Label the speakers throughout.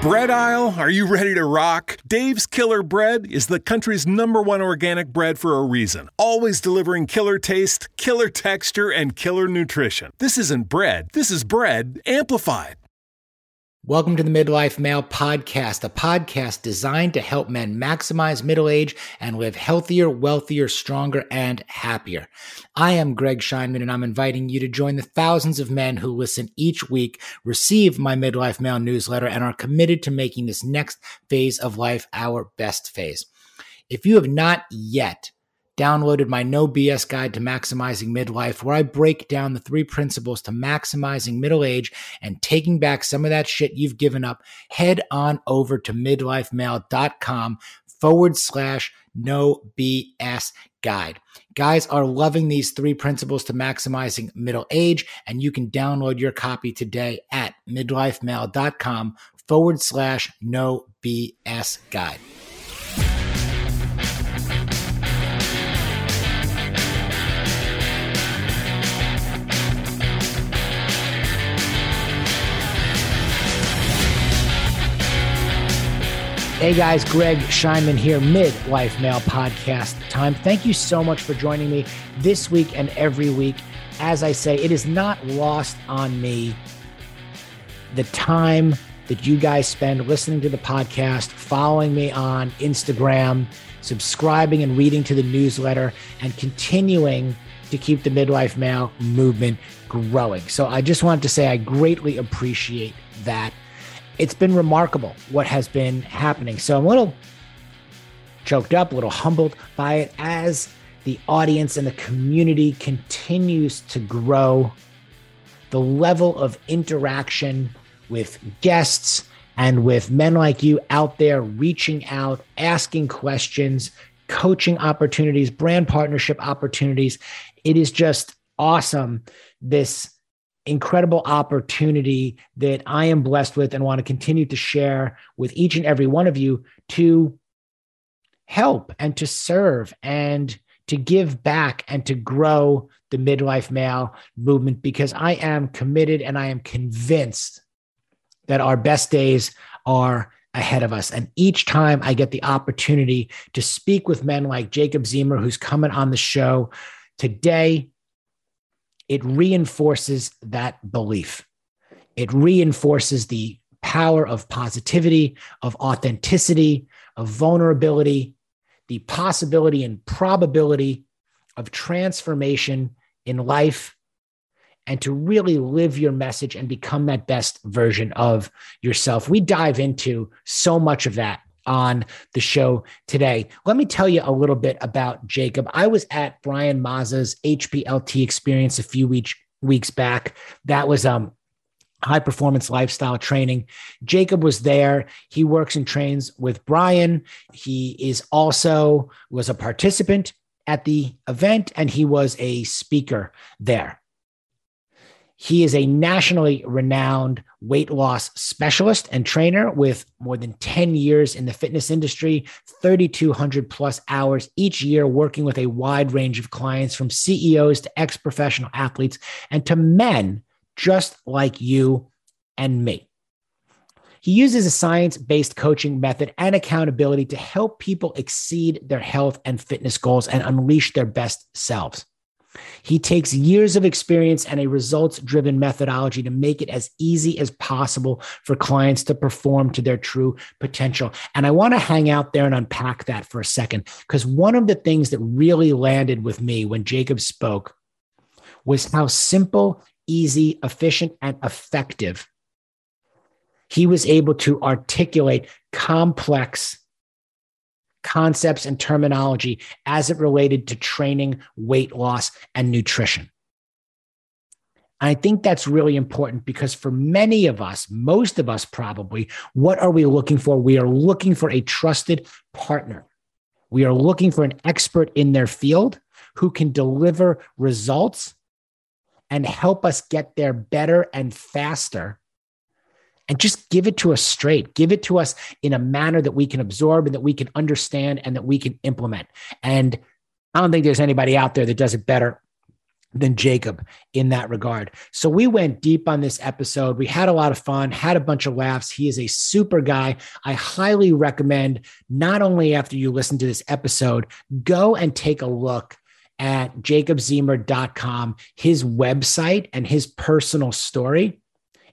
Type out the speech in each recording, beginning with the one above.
Speaker 1: Bread aisle, are you ready to rock? Dave's Killer Bread is the country's number one organic bread for a reason. Always delivering killer taste, killer texture, and killer nutrition. This isn't bread, this is bread amplified.
Speaker 2: Welcome to the Midlife Male Podcast, a podcast designed to help men maximize middle age and live healthier, wealthier, stronger, and happier. I am Greg Scheinman, and I'm inviting you to join the thousands of men who listen each week, receive my Midlife Male newsletter, and are committed to making this next phase of life our best phase. If you have not yet downloaded my No BS guide to maximizing midlife, where I break down the three principles to maximizing middle age and taking back some of that shit you've given up, head on over to midlifemale.com forward slash no BS guide. Guys are loving these three principles to maximizing middle age, and you can download your copy today at midlifemale.com forward slash no BS guide. Hey guys, Greg Scheinman here, Midlife Male Podcast time. Thank you so much for joining me this week and every week. As I say, it is not lost on me the time that you guys spend listening to the podcast, following me on Instagram, subscribing and reading to the newsletter, and continuing to keep the midlife male movement growing. So I just wanted to say I greatly appreciate that it's been remarkable what has been happening. So I'm a little choked up, a little humbled by it as the audience and the community continues to grow. The level of interaction with guests and with men like you out there reaching out, asking questions, coaching opportunities, brand partnership opportunities. It is just awesome. This incredible opportunity that I am blessed with and want to continue to share with each and every one of you to help and to serve and to give back and to grow the midlife male movement because I am committed and I am convinced that our best days are ahead of us. And each time I get the opportunity to speak with men like Jacob Zemer, who's coming on the show today, it reinforces that belief. It reinforces the power of positivity, of authenticity, of vulnerability, the possibility and probability of transformation in life, and to really live your message and become that best version of yourself. We dive into so much of that on the show today. Let me tell you a little bit about Jacob. I was at Brian Mazza's HPLT experience a few weeks weeks back. That was um high performance lifestyle training. Jacob was there. He works and trains with Brian. He is also was a participant at the event and he was a speaker there. He is a nationally renowned weight loss specialist and trainer with more than 10 years in the fitness industry, 3,200 plus hours each year working with a wide range of clients from CEOs to ex professional athletes and to men just like you and me. He uses a science based coaching method and accountability to help people exceed their health and fitness goals and unleash their best selves. He takes years of experience and a results driven methodology to make it as easy as possible for clients to perform to their true potential. And I want to hang out there and unpack that for a second, because one of the things that really landed with me when Jacob spoke was how simple, easy, efficient, and effective he was able to articulate complex concepts and terminology as it related to training, weight loss, and nutrition. I think that's really important because for many of us, most of us probably, what are we looking for? We are looking for a trusted partner. We are looking for an expert in their field who can deliver results and help us get there better and faster and just give it to us straight. Give it to us in a manner that we can absorb and that we can understand and that we can implement. And I don't think there's anybody out there that does it better than Jacob in that regard. So we went deep on this episode. We had a lot of fun, had a bunch of laughs. He is a super guy. I highly recommend not only after you listen to this episode, go and take a look at jacobzemer.com, his website and his personal story.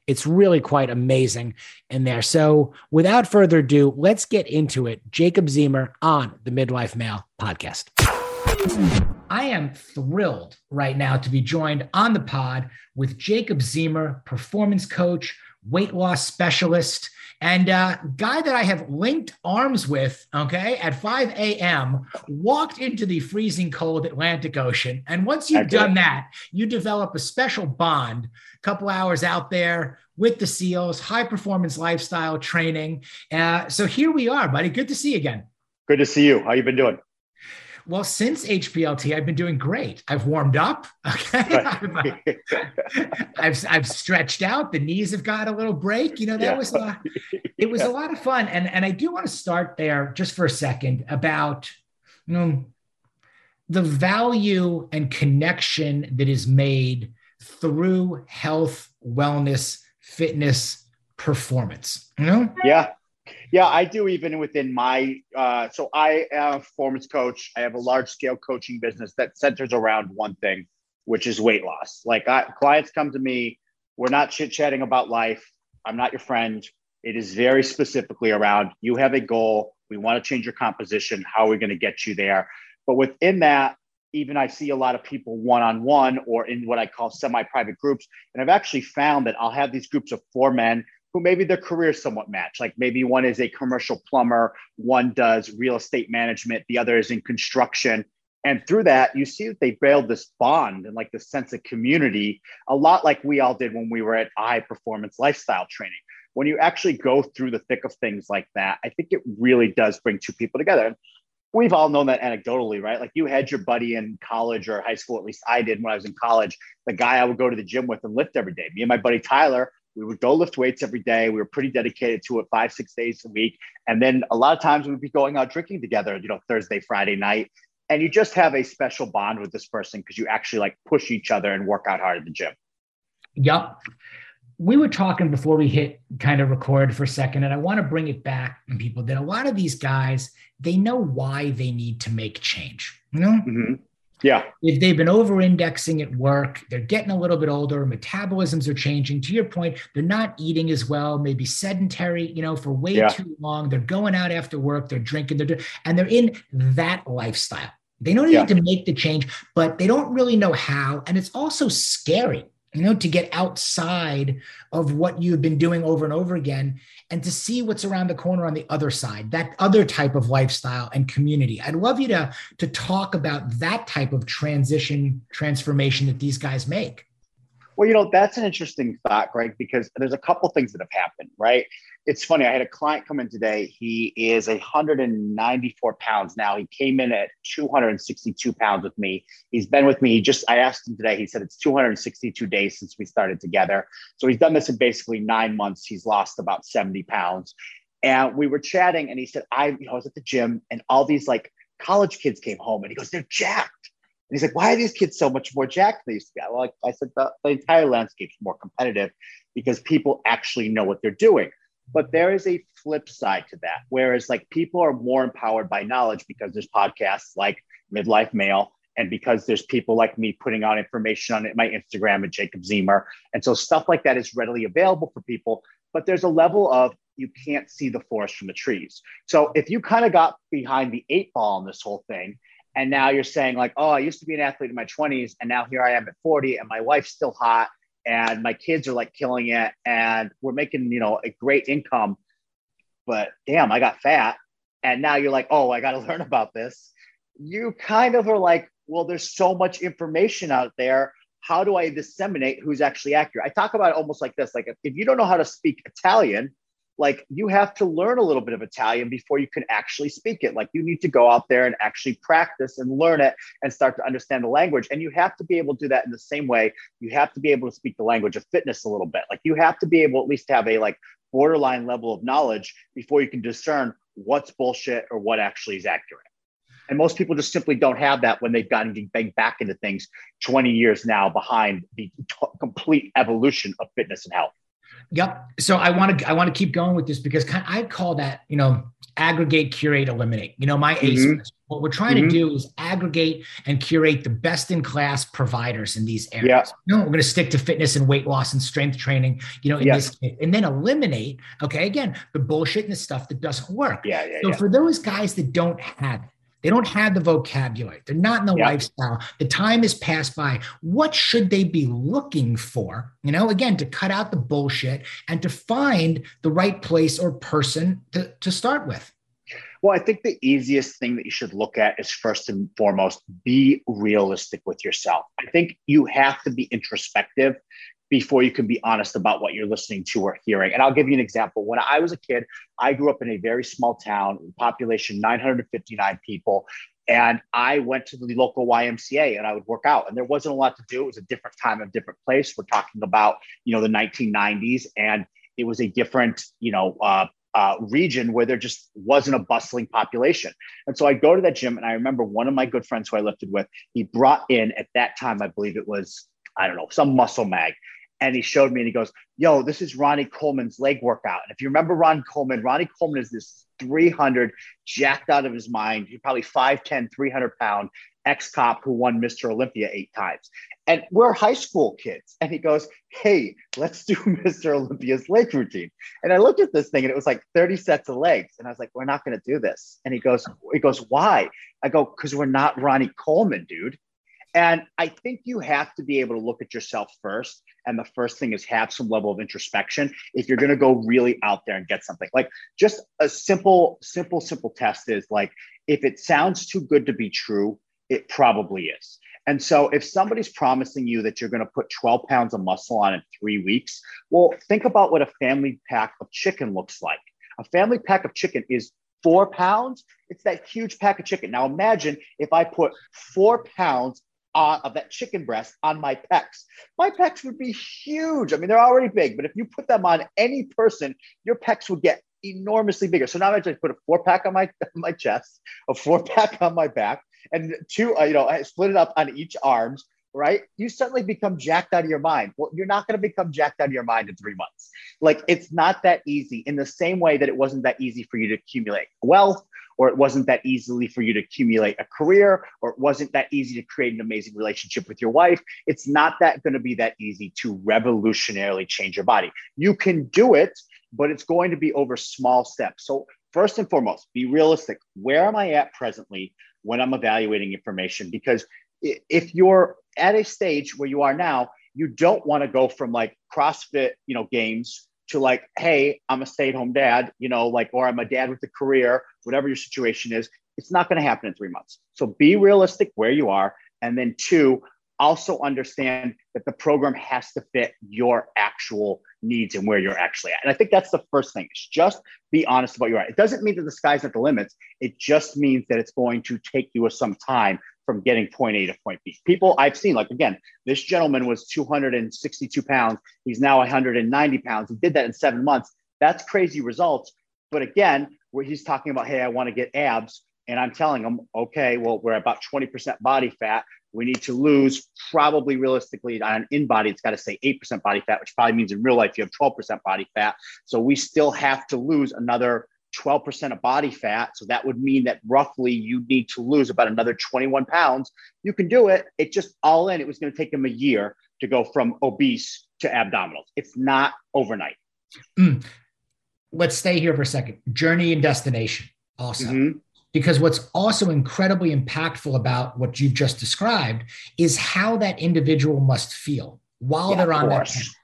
Speaker 2: It's really quite amazing in there. So, without further ado, let's get into it. Jacob Zemer on the Midlife Male podcast. I am thrilled right now to be joined on the pod with Jacob Zemer, performance coach, weight loss specialist, and uh, guy that I have linked arms with, okay, at 5 a.m., walked into the freezing cold Atlantic Ocean. And once you've done that, you develop a special bond, a couple hours out there with the SEALs, high performance lifestyle training. Uh, so here we are, buddy. Good to see you again.
Speaker 3: Good to see you. How you been doing?
Speaker 2: Well, since HPLT, I've been doing great. I've warmed up. Okay. I've, uh, I've, I've, stretched out. The knees have got a little break. You know, that yeah. was, a, it was yeah. a lot of fun. And, and I do want to start there just for a second about, you know, the value and connection that is made through health, wellness, fitness, performance. You know?
Speaker 3: Yeah. Yeah, I do even within my. Uh, so I am a performance coach. I have a large scale coaching business that centers around one thing, which is weight loss. Like I, clients come to me, we're not chit chatting about life. I'm not your friend. It is very specifically around you have a goal. We want to change your composition. How are we going to get you there? But within that, even I see a lot of people one on one or in what I call semi private groups. And I've actually found that I'll have these groups of four men who maybe their careers somewhat match. Like maybe one is a commercial plumber, one does real estate management, the other is in construction. And through that, you see that they build this bond and like this sense of community, a lot like we all did when we were at high performance lifestyle training. When you actually go through the thick of things like that, I think it really does bring two people together. We've all known that anecdotally, right? Like you had your buddy in college or high school, at least I did when I was in college, the guy I would go to the gym with and lift every day. Me and my buddy Tyler we would go lift weights every day. We were pretty dedicated to it five, six days a week. And then a lot of times we'd be going out drinking together, you know, Thursday, Friday night. And you just have a special bond with this person because you actually like push each other and work out hard at the gym.
Speaker 2: Yep. We were talking before we hit kind of record for a second, and I want to bring it back and people that a lot of these guys, they know why they need to make change. You know? Mm-hmm
Speaker 3: yeah.
Speaker 2: If they've been over indexing at work, they're getting a little bit older, metabolisms are changing. To your point, they're not eating as well, maybe sedentary, you know, for way yeah. too long. They're going out after work, they're drinking, they're and they're in that lifestyle. They don't need yeah. to make the change, but they don't really know how. And it's also scary you know, to get outside of what you've been doing over and over again and to see what's around the corner on the other side, that other type of lifestyle and community. I'd love you to, to talk about that type of transition, transformation that these guys make.
Speaker 3: Well, you know, that's an interesting thought, Greg, because there's a couple things that have happened, right? It's funny. I had a client come in today. He is 194 pounds now. He came in at 262 pounds with me. He's been with me. He just, I asked him today, he said it's 262 days since we started together. So he's done this in basically nine months. He's lost about 70 pounds. And we were chatting, and he said, I, you know, I was at the gym, and all these like college kids came home, and he goes, they're jacked. And he's like, why are these kids so much more jacked than they used to be? Well, like I said, the, the entire landscape's more competitive because people actually know what they're doing. But there is a flip side to that. Whereas like people are more empowered by knowledge because there's podcasts like Midlife Male and because there's people like me putting out information on my Instagram at Jacob Zemer. And so stuff like that is readily available for people. But there's a level of you can't see the forest from the trees. So if you kind of got behind the eight ball on this whole thing, and now you're saying like, oh, I used to be an athlete in my 20s, and now here I am at 40, and my wife's still hot, and my kids are like killing it and we're making you know a great income but damn i got fat. And now you're like oh i got to learn about this. You kind of are like well there's so much information out there. How do i disseminate who's actually accurate? I talk about it almost like this like if you don't know how to speak italian like you have to learn a little bit of Italian before you can actually speak it. Like you need to go out there and actually practice and learn it and start to understand the language. And you have to be able to do that in the same way. You have to be able to speak the language of fitness a little bit. Like you have to be able at least to have a like borderline level of knowledge before you can discern what's bullshit or what actually is accurate. And most people just simply don't have that when they've gotten back into things 20 years now behind the t- complete evolution of fitness and health.
Speaker 2: Yep. So I want to I want to keep going with this because I call that you know aggregate, curate, eliminate. You know my ace. Mm-hmm. What we're trying mm-hmm. to do is aggregate and curate the best in class providers in these areas. Yeah. You know, we're going to stick to fitness and weight loss and strength training. You know, in yeah. this and then eliminate. Okay, again, the bullshit and the stuff that doesn't work.
Speaker 3: Yeah, yeah.
Speaker 2: So
Speaker 3: yeah.
Speaker 2: for those guys that don't have it, they don't have the vocabulary. They're not in the yeah. lifestyle. The time has passed by. What should they be looking for? You know, again, to cut out the bullshit and to find the right place or person to, to start with.
Speaker 3: Well, I think the easiest thing that you should look at is first and foremost, be realistic with yourself. I think you have to be introspective before you can be honest about what you're listening to or hearing. And I'll give you an example. When I was a kid, I grew up in a very small town, population 959 people. And I went to the local YMCA and I would work out. And there wasn't a lot to do. It was a different time, a different place. We're talking about, you know, the 1990s. And it was a different, you know, uh, uh, region where there just wasn't a bustling population. And so I go to that gym, and I remember one of my good friends who I lifted with, he brought in at that time, I believe it was, I don't know, some muscle mag and he showed me and he goes, Yo, this is Ronnie Coleman's leg workout. And if you remember Ron Coleman, Ronnie Coleman is this 300 jacked out of his mind. He's probably 5'10, 300 pound ex cop who won Mr. Olympia eight times. And we're high school kids. And he goes, Hey, let's do Mr. Olympia's leg routine. And I looked at this thing and it was like 30 sets of legs. And I was like, We're not going to do this. And he goes, he goes, Why? I go, Because we're not Ronnie Coleman, dude. And I think you have to be able to look at yourself first. And the first thing is have some level of introspection if you're going to go really out there and get something. Like just a simple, simple, simple test is like if it sounds too good to be true, it probably is. And so if somebody's promising you that you're going to put 12 pounds of muscle on in three weeks, well, think about what a family pack of chicken looks like. A family pack of chicken is four pounds. It's that huge pack of chicken. Now imagine if I put four pounds uh, of that chicken breast on my pecs. My pecs would be huge. I mean, they're already big, but if you put them on any person, your pecs would get enormously bigger. So now I just put a four pack on my my chest, a four pack on my back, and two, uh, you know, I split it up on each arms. Right, you suddenly become jacked out of your mind. Well, you're not going to become jacked out of your mind in three months. Like it's not that easy. In the same way that it wasn't that easy for you to accumulate wealth or it wasn't that easily for you to accumulate a career, or it wasn't that easy to create an amazing relationship with your wife. It's not that going to be that easy to revolutionarily change your body. You can do it, but it's going to be over small steps. So, first and foremost, be realistic. Where am I at presently when I'm evaluating information? Because if you're at a stage where you are now, you don't want to go from like CrossFit, you know, games to like, hey, I'm a stay at home dad, you know, like, or I'm a dad with a career, whatever your situation is, it's not going to happen in three months. So be realistic where you are. And then two, also understand that the program has to fit your actual needs and where you're actually at. And I think that's the first thing. Is just be honest about your. It doesn't mean that the sky's not the limits. It just means that it's going to take you some time from getting point A to point B. People I've seen, like again, this gentleman was 262 pounds. He's now 190 pounds. He did that in seven months. That's crazy results. But again, where he's talking about, hey, I want to get abs. And I'm telling him, okay, well, we're about 20% body fat. We need to lose probably realistically on an InBody, it's got to say 8% body fat, which probably means in real life you have 12% body fat. So we still have to lose another 12% of body fat. So that would mean that roughly you need to lose about another 21 pounds. You can do it. It just all in, it was going to take him a year to go from obese to abdominals. It's not overnight.
Speaker 2: Mm. Let's stay here for a second. Journey and destination also. Mm-hmm. Because what's also incredibly impactful about what you've just described is how that individual must feel while yeah, they're on that path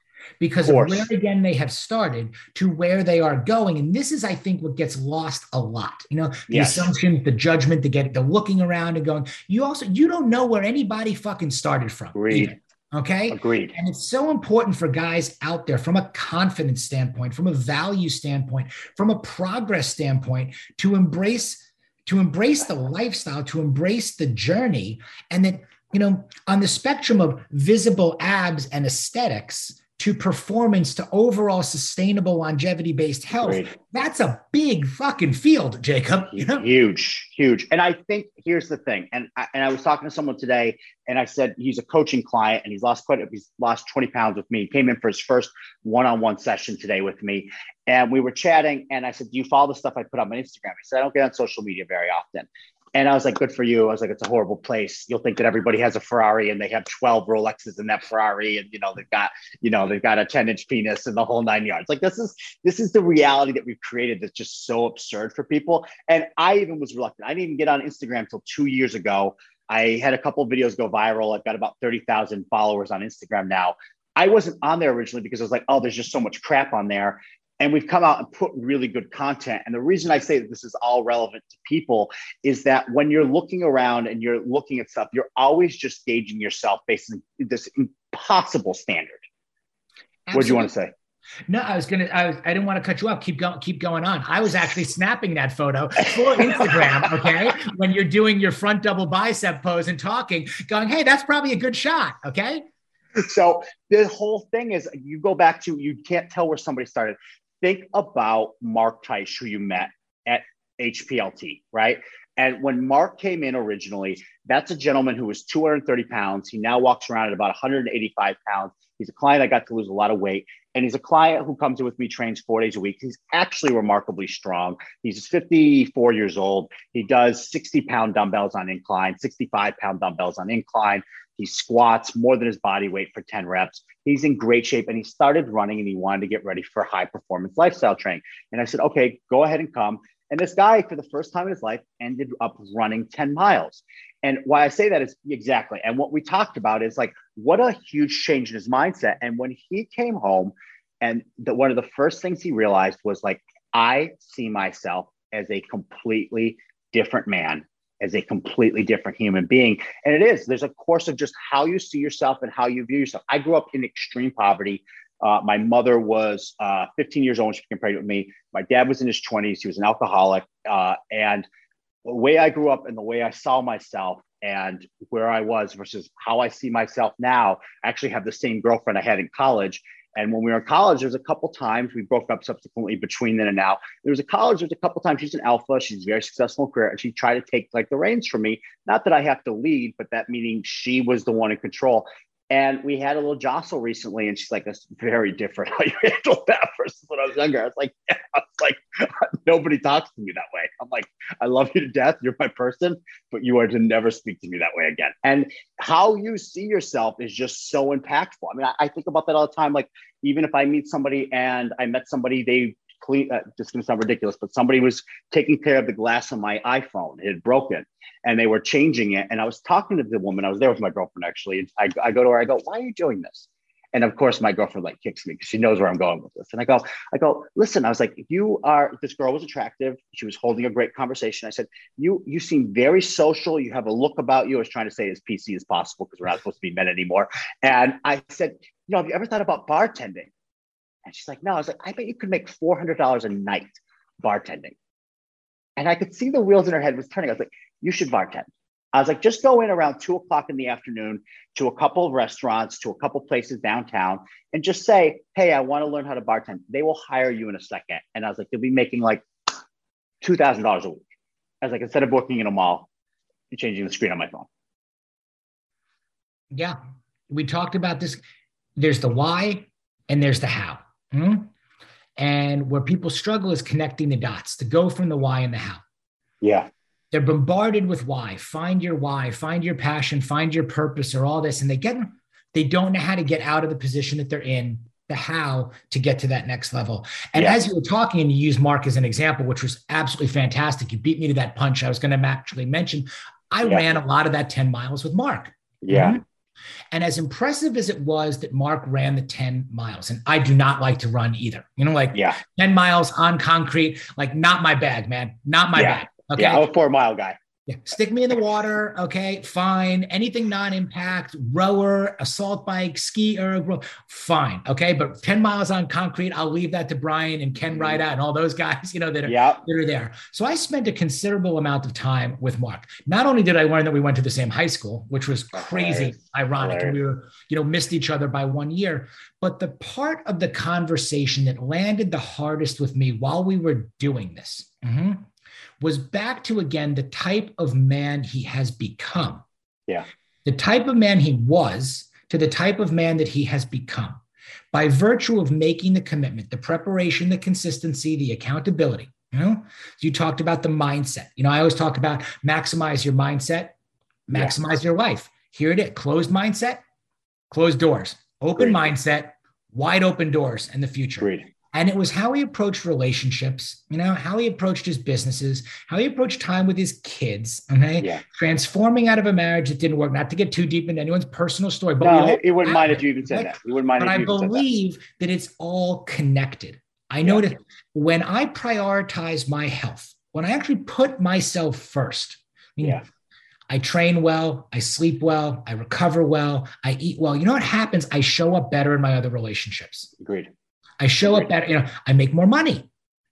Speaker 2: because of, of where again they have started to where they are going. And this is, I think, what gets lost a lot. You know, the yes. assumption, the judgment, the get the looking around and going. You also you don't know where anybody fucking started from.
Speaker 3: Agreed.
Speaker 2: Okay.
Speaker 3: Agreed.
Speaker 2: And it's so important for guys out there from a confidence standpoint, from a value standpoint, from a progress standpoint to embrace to embrace the lifestyle, to embrace the journey. And that, you know, on the spectrum of visible abs and aesthetics, to performance to overall sustainable longevity based health. Great. That's a big fucking field, Jacob.
Speaker 3: You know? Huge, huge. And I think here's the thing. And I, and I was talking to someone today, and I said he's a coaching client, and he's lost quite he's lost 20 pounds with me. He came in for his first one-on-one session today with me, and we were chatting. And I said, "Do you follow the stuff I put on my Instagram?" He said, "I don't get on social media very often." And I was like, good for you. I was like, it's a horrible place. You'll think that everybody has a Ferrari and they have 12 Rolexes in that Ferrari. And, you know, they've got, you know, they've got a 10 inch penis and the whole nine yards. Like this is, this is the reality that we've created that's just so absurd for people. And I even was reluctant. I didn't even get on Instagram until two years ago. I had a couple videos go viral. I've got about 30,000 followers on Instagram now. I wasn't on there originally because I was like, oh, there's just so much crap on there and we've come out and put really good content. And the reason I say that this is all relevant to people is that when you're looking around and you're looking at stuff, you're always just gauging yourself based on this impossible standard. What do you want to say?
Speaker 2: No, I was gonna. I, was, I didn't want to cut you off. Keep going. Keep going on. I was actually snapping that photo for Instagram. Okay, when you're doing your front double bicep pose and talking, going, "Hey, that's probably a good shot." Okay.
Speaker 3: So the whole thing is, you go back to you can't tell where somebody started think about Mark Tice, who you met at HPLT, right? And when Mark came in originally, that's a gentleman who was 230 pounds. He now walks around at about 185 pounds. He's a client I got to lose a lot of weight. And he's a client who comes in with me, trains four days a week. He's actually remarkably strong. He's 54 years old. He does 60 pound dumbbells on incline, 65 pound dumbbells on incline. He squats more than his body weight for 10 reps. He's in great shape and he started running and he wanted to get ready for high performance lifestyle training. And I said, okay, go ahead and come. And this guy, for the first time in his life, ended up running 10 miles. And why I say that is exactly. And what we talked about is like, what a huge change in his mindset. And when he came home, and the, one of the first things he realized was like, I see myself as a completely different man as a completely different human being. And it is, there's a course of just how you see yourself and how you view yourself. I grew up in extreme poverty. Uh, my mother was uh, 15 years old when she became pregnant with me. My dad was in his 20s. He was an alcoholic. Uh, and the way I grew up and the way I saw myself and where I was versus how I see myself now, I actually have the same girlfriend I had in college. And when we were in college, there was a couple times we broke up subsequently between then and now. There was a college, there's a couple times she's an alpha, she's very successful in career, and she tried to take like the reins from me. Not that I have to lead, but that meaning she was the one in control. And we had a little jostle recently, and she's like, "That's very different how you handle that versus when I was younger." I was like, yeah. "I was like, nobody talks to me that way." I'm like, "I love you to death. You're my person, but you are to never speak to me that way again." And how you see yourself is just so impactful. I mean, I, I think about that all the time. Like, even if I meet somebody and I met somebody, they clean. Uh, this is gonna sound ridiculous, but somebody was taking care of the glass on my iPhone. It had broken and they were changing it. And I was talking to the woman, I was there with my girlfriend actually. And I, I go to her, I go, why are you doing this? And of course, my girlfriend like kicks me because she knows where I'm going with this. And I go, I go, listen, I was like, you are, this girl was attractive. She was holding a great conversation. I said, you, you seem very social. You have a look about you. I was trying to say as PC as possible because we're not supposed to be men anymore. And I said, you know, have you ever thought about bartending? And she's like, no. I was like, I bet you could make $400 a night bartending. And I could see the wheels in her head was turning. I was like, you should bartend. I was like, just go in around two o'clock in the afternoon to a couple of restaurants, to a couple places downtown, and just say, hey, I want to learn how to bartend. They will hire you in a second. And I was like, you'll be making like $2,000 a week. I was like, instead of working in a mall, you're changing the screen on my phone.
Speaker 2: Yeah. We talked about this. There's the why and there's the how. Hmm? And where people struggle is connecting the dots to go from the why and the how.
Speaker 3: Yeah
Speaker 2: they're bombarded with why find your why find your passion find your purpose or all this and they get they don't know how to get out of the position that they're in the how to get to that next level and yeah. as you were talking and you used mark as an example which was absolutely fantastic you beat me to that punch i was going to actually mention i yeah. ran a lot of that 10 miles with mark
Speaker 3: yeah mm-hmm.
Speaker 2: And as impressive as it was that Mark ran the 10 miles, and I do not like to run either, you know, like
Speaker 3: yeah.
Speaker 2: 10 miles on concrete, like not my bag, man, not my yeah. bag.
Speaker 3: Okay. Yeah, I'm a four mile guy.
Speaker 2: Yeah. Stick me in the water. Okay. Fine. Anything non impact, rower, assault bike, ski erg, fine. Okay. But 10 miles on concrete, I'll leave that to Brian and Ken Rideout and all those guys, you know, that are, yep. that are there. So I spent a considerable amount of time with Mark. Not only did I learn that we went to the same high school, which was crazy, ironic, and we were, you know, missed each other by one year, but the part of the conversation that landed the hardest with me while we were doing this. Mm-hmm, was back to again the type of man he has become.
Speaker 3: Yeah.
Speaker 2: The type of man he was to the type of man that he has become by virtue of making the commitment, the preparation, the consistency, the accountability. You know, you talked about the mindset. You know, I always talk about maximize your mindset, maximize yeah. your life. Here it is closed mindset, closed doors, open mindset, wide open doors in the future.
Speaker 3: Great.
Speaker 2: And it was how he approached relationships, you know, how he approached his businesses, how he approached time with his kids. Okay. Yeah. Transforming out of a marriage that didn't work, not to get too deep into anyone's personal story, but
Speaker 3: no, he wouldn't mind if you even said right? that. He wouldn't mind you
Speaker 2: but
Speaker 3: I
Speaker 2: believe that. that. it's all connected. I know yeah. that when I prioritize my health, when I actually put myself first, mean, yeah. I train well, I sleep well, I recover well, I eat well. You know what happens? I show up better in my other relationships.
Speaker 3: Agreed.
Speaker 2: I show Agreed. up better. You know, I make more money.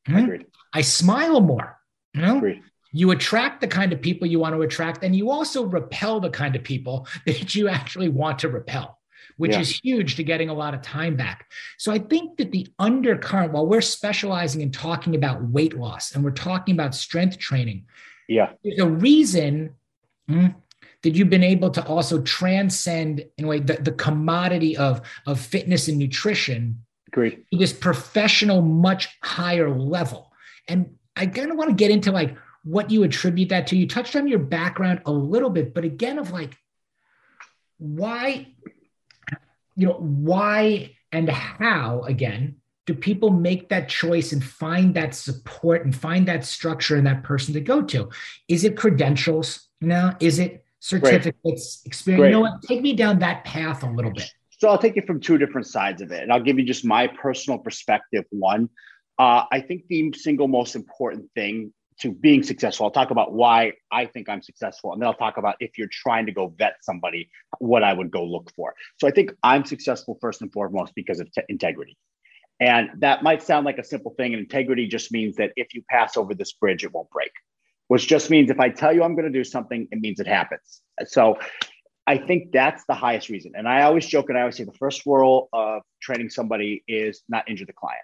Speaker 3: Mm-hmm.
Speaker 2: I smile more. You know, Agreed. you attract the kind of people you want to attract, and you also repel the kind of people that you actually want to repel which yeah. is huge to getting a lot of time back. So I think that the undercurrent, while we're specializing in talking about weight loss and we're talking about strength training,
Speaker 3: yeah,
Speaker 2: there's a reason mm, that you've been able to also transcend in a way the, the commodity of, of fitness and nutrition
Speaker 3: Great.
Speaker 2: This professional, much higher level. And I kind of want to get into like what you attribute that to. You touched on your background a little bit, but again, of like why, you know, why and how again do people make that choice and find that support and find that structure and that person to go to? Is it credentials? Know, is it certificates, Great. experience? Great. You know what? Take me down that path a little bit.
Speaker 3: So I'll take it from two different sides of it, and I'll give you just my personal perspective. One, uh, I think the single most important thing to being successful, I'll talk about why I think I'm successful, and then I'll talk about if you're trying to go vet somebody, what I would go look for. So I think I'm successful first and foremost because of t- integrity. And that might sound like a simple thing. And integrity just means that if you pass over this bridge, it won't break, which just means if I tell you I'm going to do something, it means it happens. So I think that's the highest reason. And I always joke and I always say the first rule of training somebody is not injure the client.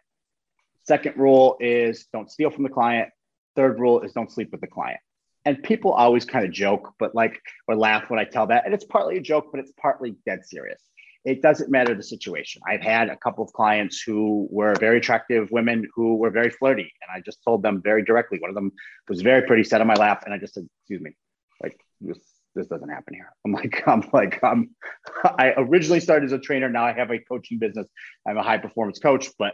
Speaker 3: Second rule is don't steal from the client. Third rule is don't sleep with the client. And people always kind of joke, but like or laugh when I tell that. And it's partly a joke, but it's partly dead serious. It doesn't matter the situation. I've had a couple of clients who were very attractive women who were very flirty. And I just told them very directly. One of them was very pretty, sat on my lap, and I just said, excuse me, like this doesn't happen here. I'm like, I'm like, I'm, I originally started as a trainer. Now I have a coaching business. I'm a high performance coach, but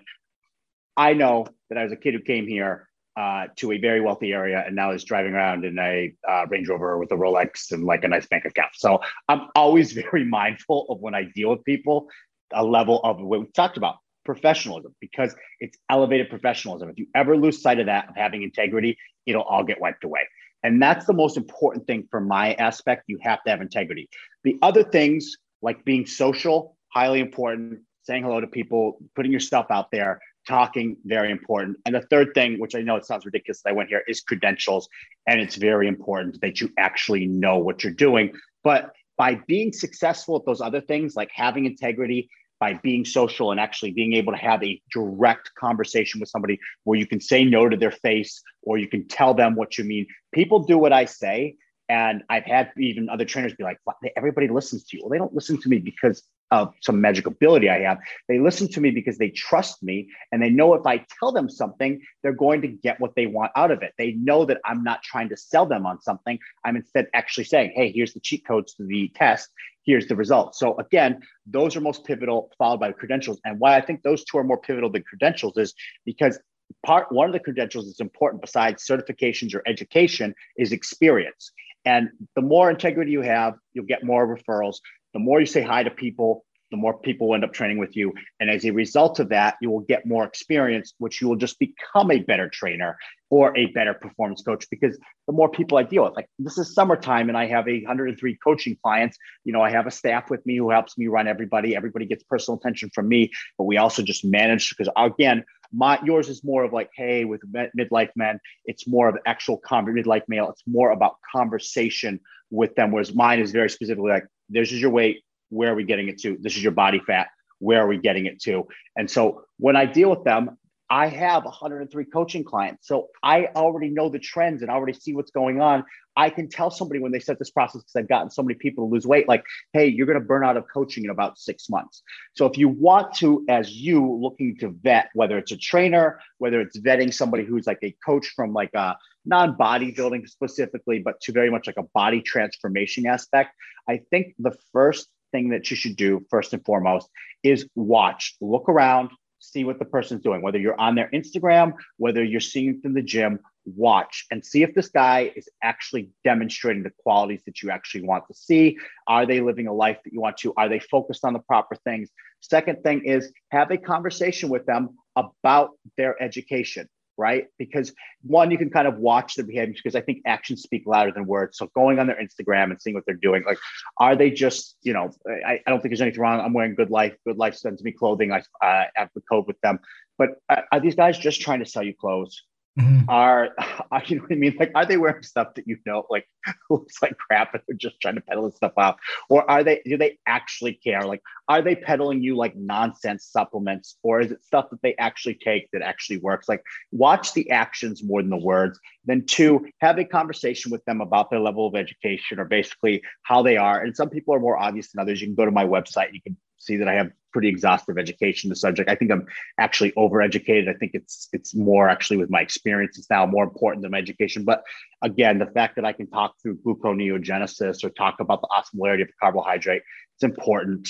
Speaker 3: I know that I was a kid who came here uh, to a very wealthy area and now is driving around in a uh, Range Rover with a Rolex and like a nice bank account. So I'm always very mindful of when I deal with people, a level of what we talked about professionalism because it's elevated professionalism. If you ever lose sight of that, of having integrity, it'll all get wiped away. And that's the most important thing from my aspect. You have to have integrity. The other things, like being social, highly important, saying hello to people, putting yourself out there, talking, very important. And the third thing, which I know it sounds ridiculous that I went here, is credentials. And it's very important that you actually know what you're doing. But by being successful at those other things, like having integrity, by being social and actually being able to have a direct conversation with somebody where you can say no to their face or you can tell them what you mean. People do what I say. And I've had even other trainers be like, everybody listens to you. Well, they don't listen to me because of some magic ability I have. They listen to me because they trust me and they know if I tell them something, they're going to get what they want out of it. They know that I'm not trying to sell them on something. I'm instead actually saying, hey, here's the cheat codes to the test. Here's the results. So again, those are most pivotal, followed by credentials. And why I think those two are more pivotal than credentials is because part one of the credentials that's important besides certifications or education is experience. And the more integrity you have, you'll get more referrals the more you say hi to people, the more people end up training with you. And as a result of that, you will get more experience, which you will just become a better trainer or a better performance coach because the more people I deal with, like this is summertime and I have a 103 coaching clients. You know, I have a staff with me who helps me run everybody. Everybody gets personal attention from me, but we also just manage because again, my yours is more of like, hey, with midlife men, it's more of actual con- midlife male. It's more about conversation with them, whereas mine is very specifically like, this is your weight, where are we getting it to? This is your body fat. Where are we getting it to? And so when I deal with them, I have 103 coaching clients. So I already know the trends and already see what's going on. I can tell somebody when they start this process because I've gotten so many people to lose weight, like, hey, you're going to burn out of coaching in about six months. So if you want to, as you looking to vet, whether it's a trainer, whether it's vetting somebody who's like a coach from like a non bodybuilding specifically, but to very much like a body transformation aspect, I think the first thing that you should do first and foremost is watch, look around, see what the person's doing, whether you're on their Instagram, whether you're seeing in the gym, watch and see if this guy is actually demonstrating the qualities that you actually want to see. Are they living a life that you want to? Are they focused on the proper things? Second thing is have a conversation with them about their education right? Because one, you can kind of watch their behavior because I think actions speak louder than words. So going on their Instagram and seeing what they're doing, like, are they just, you know, I, I don't think there's anything wrong. I'm wearing Good Life. Good Life sends me clothing. I uh, have the code with them. But uh, are these guys just trying to sell you clothes? Mm-hmm. Are, are, you know what I mean? Like, are they wearing stuff that you know like looks like crap and they're just trying to peddle this stuff off? Or are they do they actually care? Like, are they peddling you like nonsense supplements, or is it stuff that they actually take that actually works? Like, watch the actions more than the words. Then two, have a conversation with them about their level of education or basically how they are. And some people are more obvious than others. You can go to my website, you can see that I have pretty exhaustive education the subject. I think I'm actually overeducated. I think it's it's more actually with my experience. It's now more important than my education. But again, the fact that I can talk through gluconeogenesis or talk about the osmolarity of carbohydrate, it's important.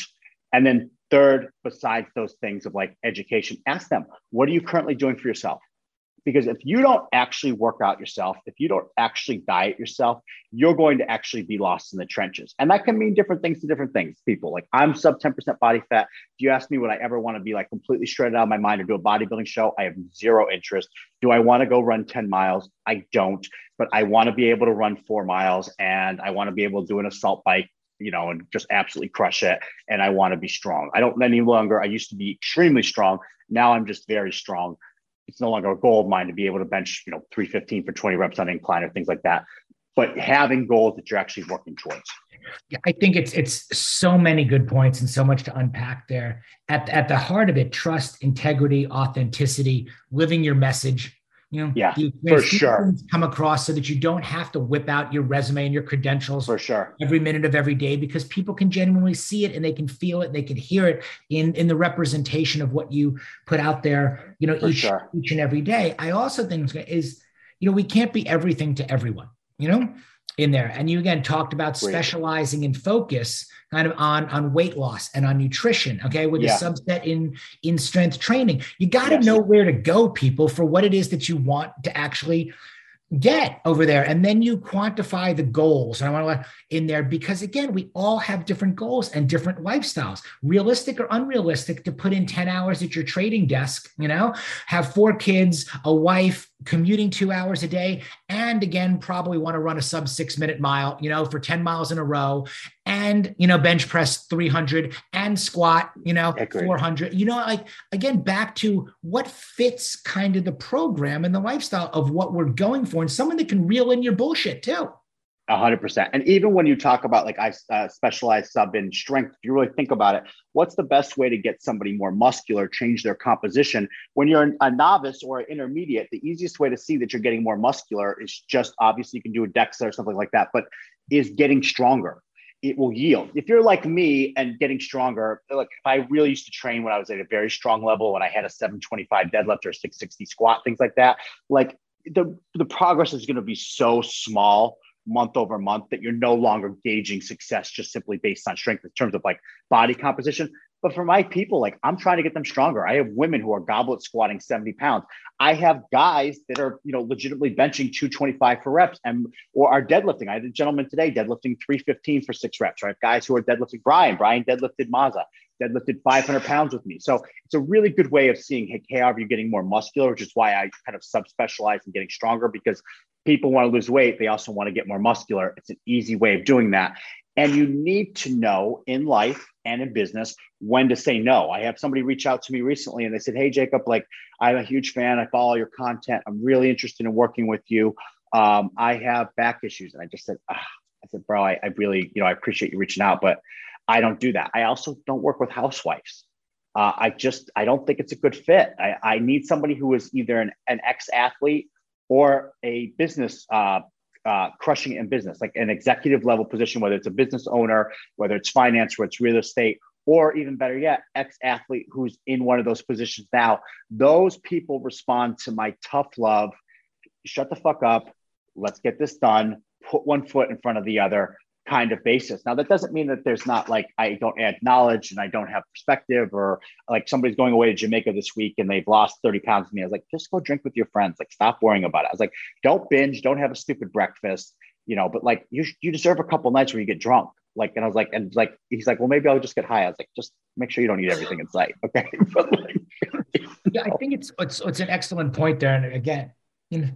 Speaker 3: And then third, besides those things of like education, ask them, what are you currently doing for yourself? Because if you don't actually work out yourself, if you don't actually diet yourself, you're going to actually be lost in the trenches. And that can mean different things to different things, people. Like I'm sub 10% body fat. If you ask me, would I ever want to be like completely shredded out of my mind or do a bodybuilding show? I have zero interest. Do I want to go run 10 miles? I don't, but I want to be able to run four miles and I want to be able to do an assault bike you know, and just absolutely crush it. And I want to be strong. I don't any longer. I used to be extremely strong. Now I'm just very strong it's no longer a goal of mine to be able to bench, you know, 315 for 20 reps on incline or things like that. But having goals that you're actually working towards.
Speaker 2: Yeah, I think it's it's so many good points and so much to unpack there. At, at the heart of it, trust, integrity, authenticity, living your message, you know,
Speaker 3: yeah, for sure.
Speaker 2: Come across so that you don't have to whip out your resume and your credentials
Speaker 3: for sure
Speaker 2: every minute of every day because people can genuinely see it and they can feel it, they can hear it in in the representation of what you put out there. You know, for each sure. each and every day. I also think is, you know, we can't be everything to everyone. You know, in there. And you again talked about Great. specializing in focus kind of on on weight loss and on nutrition okay with yeah. a subset in in strength training you got to yes. know where to go people for what it is that you want to actually get over there. And then you quantify the goals. And i want to in there because again we all have different goals and different lifestyles realistic or unrealistic to put in 10 hours at your trading desk you know? Have four kids a wife commuting two hours a day and again probably want to run a sub six minute mile you know for 10 miles in a row and you know bench press 300 and squat you know 400 you know like again back to what fits kind of the program and the lifestyle of what we're going for and someone that can reel in your bullshit too
Speaker 3: hundred percent. And even when you talk about like I uh, specialize sub in strength, if you really think about it, what's the best way to get somebody more muscular, change their composition? When you're a novice or an intermediate, the easiest way to see that you're getting more muscular is just obviously you can do a DEXA or something like that, but is getting stronger. It will yield. If you're like me and getting stronger, like if I really used to train when I was at a very strong level and I had a 725 deadlift or 660 squat, things like that, like the the progress is going to be so small month over month that you're no longer gauging success just simply based on strength in terms of like body composition. But for my people, like I'm trying to get them stronger. I have women who are goblet squatting 70 pounds. I have guys that are, you know, legitimately benching 225 for reps and or are deadlifting. I had a gentleman today deadlifting 315 for six reps, right? Guys who are deadlifting Brian. Brian deadlifted Mazza. deadlifted 500 pounds with me. So it's a really good way of seeing, hey, hey, are you getting more muscular, which is why I kind of subspecialize in getting stronger because people want to lose weight. They also want to get more muscular. It's an easy way of doing that. And you need to know in life and in business when to say no. I have somebody reach out to me recently and they said, Hey, Jacob, like I'm a huge fan. I follow your content. I'm really interested in working with you. Um, I have back issues. And I just said, ah. I said, bro, I, I really, you know, I appreciate you reaching out, but I don't do that. I also don't work with housewives. Uh, I just, I don't think it's a good fit. I, I need somebody who is either an, an ex athlete or a business uh, uh, crushing in business, like an executive level position, whether it's a business owner, whether it's finance, whether it's real estate, or even better yet, ex athlete who's in one of those positions now. Those people respond to my tough love. Shut the fuck up. Let's get this done. Put one foot in front of the other kind of basis. Now, that doesn't mean that there's not like I don't add knowledge and I don't have perspective, or like somebody's going away to Jamaica this week and they've lost 30 pounds to me. I was like, just go drink with your friends. Like, stop worrying about it. I was like, don't binge, don't have a stupid breakfast, you know, but like you, you deserve a couple nights where you get drunk. Like, and I was like, and like, he's like, well, maybe I'll just get high. I was like, just make sure you don't eat everything in sight. Okay. but like,
Speaker 2: yeah, I think it's, it's, it's an excellent point there. And again, you know,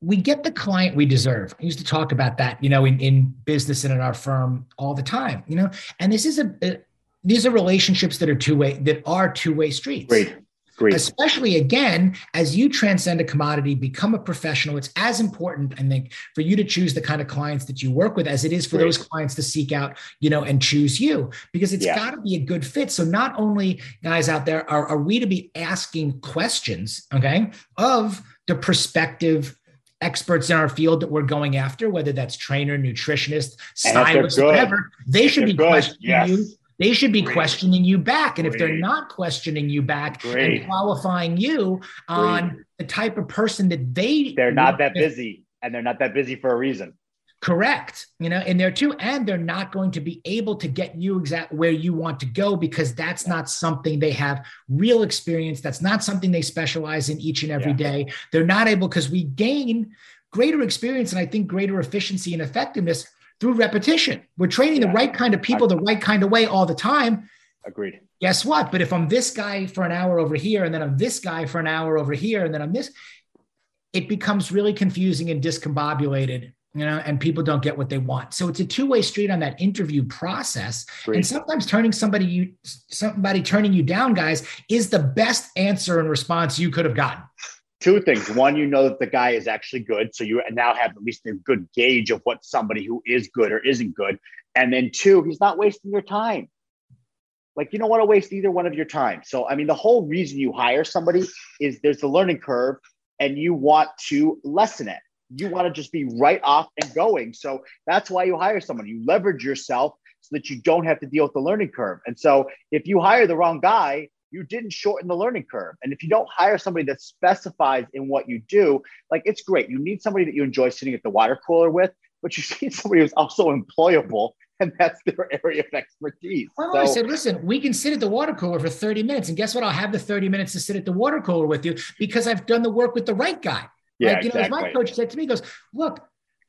Speaker 2: we get the client we deserve. I used to talk about that, you know, in, in business and in our firm all the time, you know, and this is a, a these are relationships that are two way, that are two way streets.
Speaker 3: Great. Great.
Speaker 2: Especially again, as you transcend a commodity, become a professional, it's as important, I think, for you to choose the kind of clients that you work with as it is for Great. those clients to seek out, you know, and choose you because it's yeah. got to be a good fit. So not only guys out there are, are we to be asking questions, okay, of the prospective experts in our field that we're going after, whether that's trainer, nutritionist, stylist, whatever, they should be good, questioning yes. you. They should be Great. questioning you back. And Great. if they're not questioning you back Great. and qualifying you on the type of person that they
Speaker 3: they're not that busy and they're not that busy for a reason.
Speaker 2: Correct. You know, and they're too, and they're not going to be able to get you exact where you want to go because that's not something they have real experience. That's not something they specialize in each and every yeah. day. They're not able because we gain greater experience and I think greater efficiency and effectiveness through repetition. We're training yeah. the right kind of people the right kind of way all the time.
Speaker 3: Agreed.
Speaker 2: Guess what? But if I'm this guy for an hour over here, and then I'm this guy for an hour over here, and then I'm this, it becomes really confusing and discombobulated you know, and people don't get what they want. So it's a two-way street on that interview process. Great. And sometimes turning somebody you somebody turning you down, guys, is the best answer and response you could have gotten.
Speaker 3: Two things. One, you know that the guy is actually good. So you now have at least a good gauge of what somebody who is good or isn't good. And then two, he's not wasting your time. Like you don't want to waste either one of your time. So I mean, the whole reason you hire somebody is there's the learning curve and you want to lessen it you want to just be right off and going. So that's why you hire someone. You leverage yourself so that you don't have to deal with the learning curve. And so if you hire the wrong guy, you didn't shorten the learning curve. And if you don't hire somebody that specifies in what you do, like it's great. You need somebody that you enjoy sitting at the water cooler with, but you need somebody who's also employable and that's their area of expertise.
Speaker 2: Well, so, I said, listen, we can sit at the water cooler for 30 minutes. And guess what? I'll have the 30 minutes to sit at the water cooler with you because I've done the work with the right guy. Yeah, like, you exactly. know, as my coach said to me, he goes, look,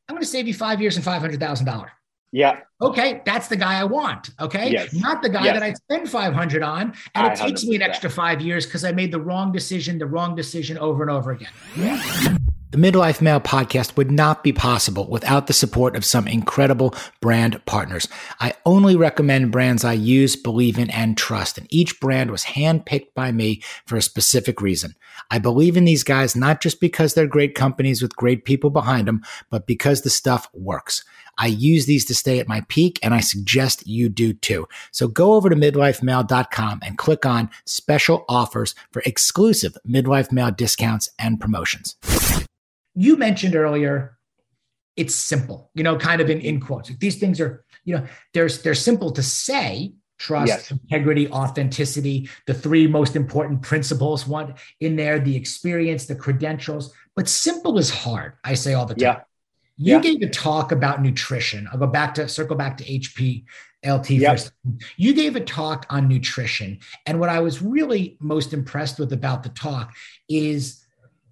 Speaker 2: I'm going to save you five years and $500,000.
Speaker 3: Yeah.
Speaker 2: Okay, that's the guy I want. Okay, yes. not the guy yes. that I spend 500 on, and it takes me an extra five years because I made the wrong decision, the wrong decision over and over again. Yeah. The Midlife Male podcast would not be possible without the support of some incredible brand partners. I only recommend brands I use, believe in, and trust, and each brand was handpicked by me for a specific reason. I believe in these guys not just because they're great companies with great people behind them, but because the stuff works. I use these to stay at my peak, and I suggest you do too. So go over to midlifemale.com and click on special offers for exclusive midlife male discounts and promotions you mentioned earlier it's simple you know kind of in, in quotes these things are you know there's they're simple to say trust yes. integrity authenticity the three most important principles one in there the experience the credentials but simple is hard i say all the time yeah. you yeah. gave a talk about nutrition i'll go back to circle back to hp LT yep. first. You gave a talk on nutrition. And what I was really most impressed with about the talk is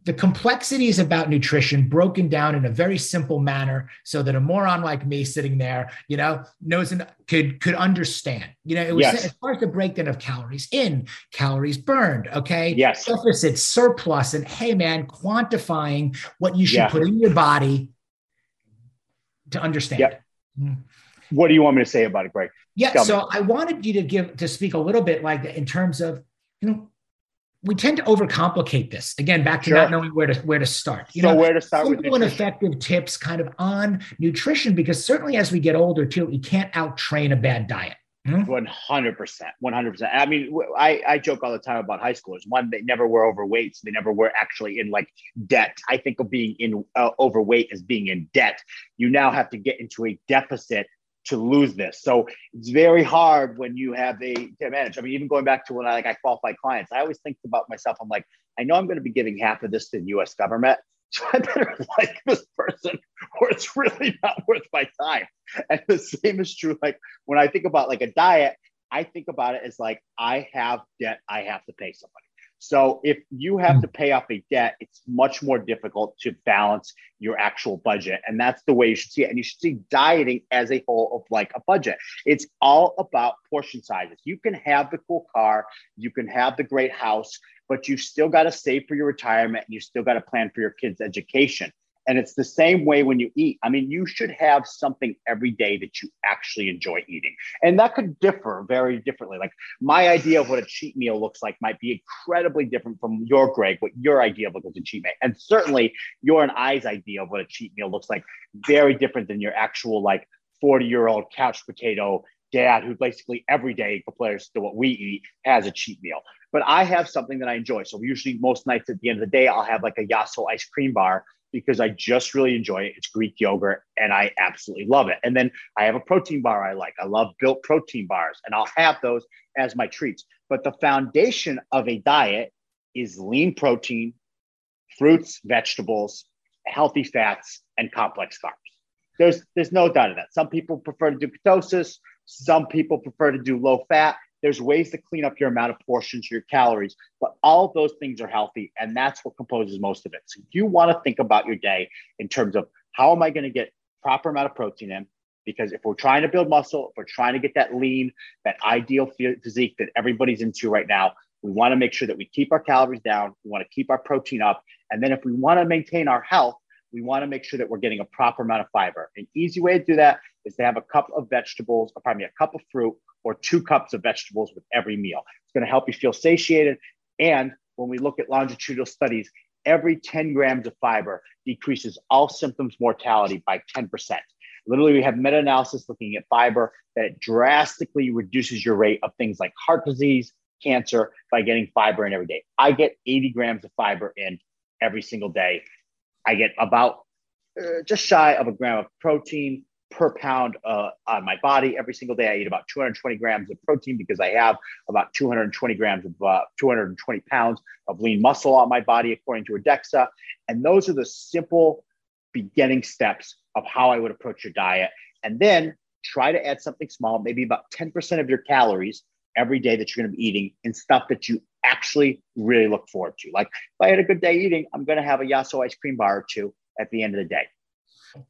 Speaker 2: the complexities about nutrition broken down in a very simple manner so that a moron like me sitting there you know knows and could could understand you know it was yes. as far as the breakdown of calories in calories burned okay
Speaker 3: yes
Speaker 2: deficit surplus and hey man quantifying what you should yeah. put in your body to understand
Speaker 3: yeah. Mm. what do you want me to say about it greg
Speaker 2: yeah Tell so me. i wanted you to give to speak a little bit like in terms of you know we tend to overcomplicate this again back to sure. not knowing where to where to start
Speaker 3: you so know where to start
Speaker 2: simple and effective tips kind of on nutrition because certainly as we get older too we can't out train a bad diet
Speaker 3: hmm? one hundred percent, one hundred percent. I mean, I, I joke all the time about high schoolers. One, they never were overweight, so they never were actually in like debt. I think of being in uh, overweight as being in debt. You now have to get into a deficit to lose this. So it's very hard when you have a to manage. I mean, even going back to when I like I qualify clients, I always think about myself. I'm like, I know I'm going to be giving half of this to the U.S. government, so I better like this person, or it's really not worth my time. And the same is true. Like when I think about like a diet, I think about it as like I have debt I have to pay somebody. So if you have hmm. to pay off a debt, it's much more difficult to balance your actual budget. And that's the way you should see it. And you should see dieting as a whole of like a budget. It's all about portion sizes. You can have the cool car, you can have the great house, but you still got to save for your retirement and you still got to plan for your kids' education. And it's the same way when you eat. I mean, you should have something every day that you actually enjoy eating. And that could differ very differently. Like my idea of what a cheat meal looks like might be incredibly different from your, Greg, what your idea of what a cheat meal. And certainly your and I's idea of what a cheat meal looks like, very different than your actual like 40 year old couch potato dad who basically every day compares to what we eat has a cheat meal. But I have something that I enjoy. So usually most nights at the end of the day, I'll have like a Yasso ice cream bar because I just really enjoy it. It's Greek yogurt and I absolutely love it. And then I have a protein bar I like. I love Built protein bars and I'll have those as my treats. But the foundation of a diet is lean protein, fruits, vegetables, healthy fats, and complex carbs. There's, there's no doubt of that. Some people prefer to do ketosis. Some people prefer to do low fat. There's ways to clean up your amount of portions, your calories, but all of those things are healthy. And that's what composes most of it. So you want to think about your day in terms of how am I going to get proper amount of protein in? Because if we're trying to build muscle, if we're trying to get that lean, that ideal physique that everybody's into right now, we want to make sure that we keep our calories down. We want to keep our protein up. And then if we want to maintain our health, we want to make sure that we're getting a proper amount of fiber. An easy way to do that is to have a cup of vegetables, or me, a cup of fruit or two cups of vegetables with every meal. It's going to help you feel satiated. And when we look at longitudinal studies, every 10 grams of fiber decreases all symptoms mortality by 10%. Literally, we have meta analysis looking at fiber that drastically reduces your rate of things like heart disease, cancer by getting fiber in every day. I get 80 grams of fiber in every single day. I get about uh, just shy of a gram of protein, per pound uh, on my body every single day. I eat about 220 grams of protein because I have about 220 grams of uh, 220 pounds of lean muscle on my body, according to DEXA. And those are the simple beginning steps of how I would approach your diet. And then try to add something small, maybe about 10% of your calories every day that you're going to be eating in stuff that you actually really look forward to. Like if I had a good day eating, I'm going to have a Yasso ice cream bar or two at the end of the day.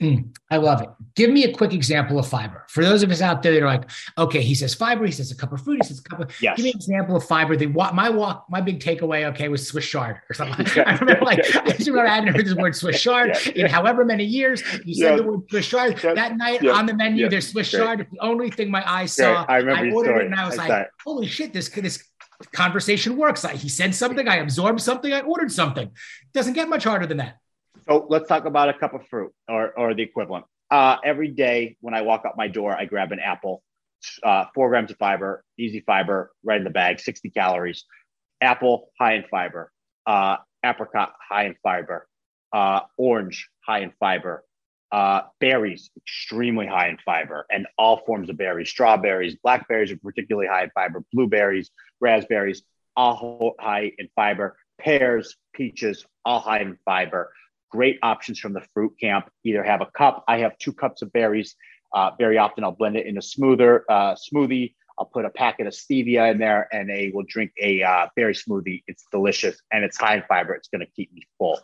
Speaker 2: Mm, I love it. Give me a quick example of fiber. For those of us out there that are like, okay, he says fiber, he says a cup of fruit, he says a cup of. Yes. Give me an example of fiber. The my walk, my big takeaway, okay, was Swiss chard or something. I remember like I just remember I hadn't heard this word Swiss chard yeah, in however many years. You said the word Swiss chard that night on the menu. There's Swiss chard. The only thing my eyes saw.
Speaker 3: I remember. I ordered
Speaker 2: story. it and I was I like, holy shit, this could this conversation works. I, he said something, I absorbed something, I ordered something. Doesn't get much harder than that.
Speaker 3: So let's talk about a cup of fruit or, or the equivalent. Uh, every day when I walk out my door, I grab an apple, uh, four grams of fiber, easy fiber, right in the bag, 60 calories. Apple, high in fiber. Uh, apricot, high in fiber. Uh, orange, high in fiber. Uh, berries, extremely high in fiber, and all forms of berries. Strawberries, blackberries are particularly high in fiber. Blueberries, raspberries, all high in fiber. Pears, peaches, all high in fiber great options from the fruit camp. Either have a cup. I have two cups of berries. Uh, very often, I'll blend it in a smoother uh, smoothie. I'll put a packet of stevia in there and they will drink a uh, berry smoothie. It's delicious and it's high in fiber. It's going to keep me full.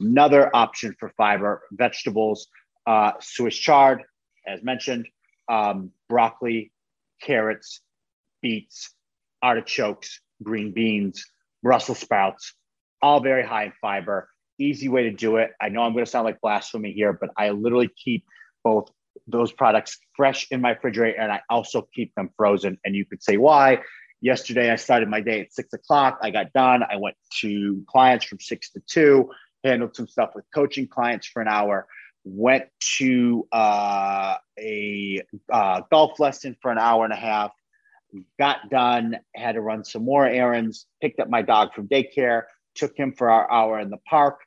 Speaker 3: Another option for fiber vegetables, uh, Swiss chard, as mentioned, um, broccoli, carrots, beets, artichokes, green beans, Brussels sprouts, all very high in fiber. Easy way to do it. I know I'm going to sound like blasphemy here, but I literally keep both those products fresh in my refrigerator and I also keep them frozen. And you could say why. Yesterday, I started my day at six o'clock. I got done. I went to clients from six to two, handled some stuff with coaching clients for an hour, went to uh, a uh, golf lesson for an hour and a half, got done, had to run some more errands, picked up my dog from daycare, took him for our hour in the park,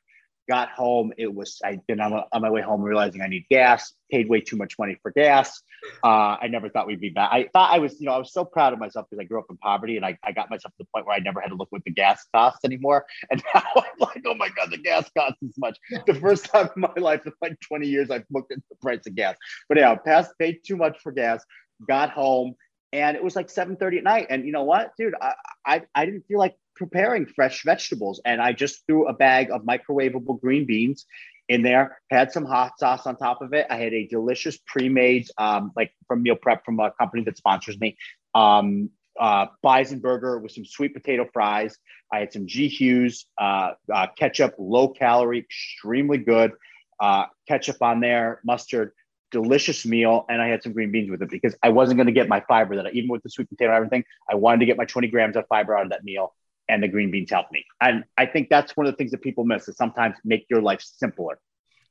Speaker 3: got home. It was, I'd been on, on my way home realizing I need gas, paid way too much money for gas. Uh, I never thought we'd be back. I thought I was, you know, I was so proud of myself because I grew up in poverty and I, I got myself to the point where I never had to look what the gas costs anymore. And now I'm like, oh my God, the gas costs as much. The first time in my life in like 20 years, I've looked at the price of gas. But yeah, passed, paid too much for gas, got home, and it was like 7:30 at night. And you know what, dude, I, I, I didn't feel like preparing fresh vegetables, and I just threw a bag of microwavable green beans in there. Had some hot sauce on top of it. I had a delicious pre-made, um, like from meal prep from a company that sponsors me. Um, uh, bison burger with some sweet potato fries. I had some G Hughes uh, uh, ketchup, low calorie, extremely good. Uh, ketchup on there, mustard, delicious meal and I had some green beans with it because I wasn't going to get my fiber that I, even with the sweet potato and everything, I wanted to get my 20 grams of fiber out of that meal and the green beans helped me. And I think that's one of the things that people miss is sometimes make your life simpler.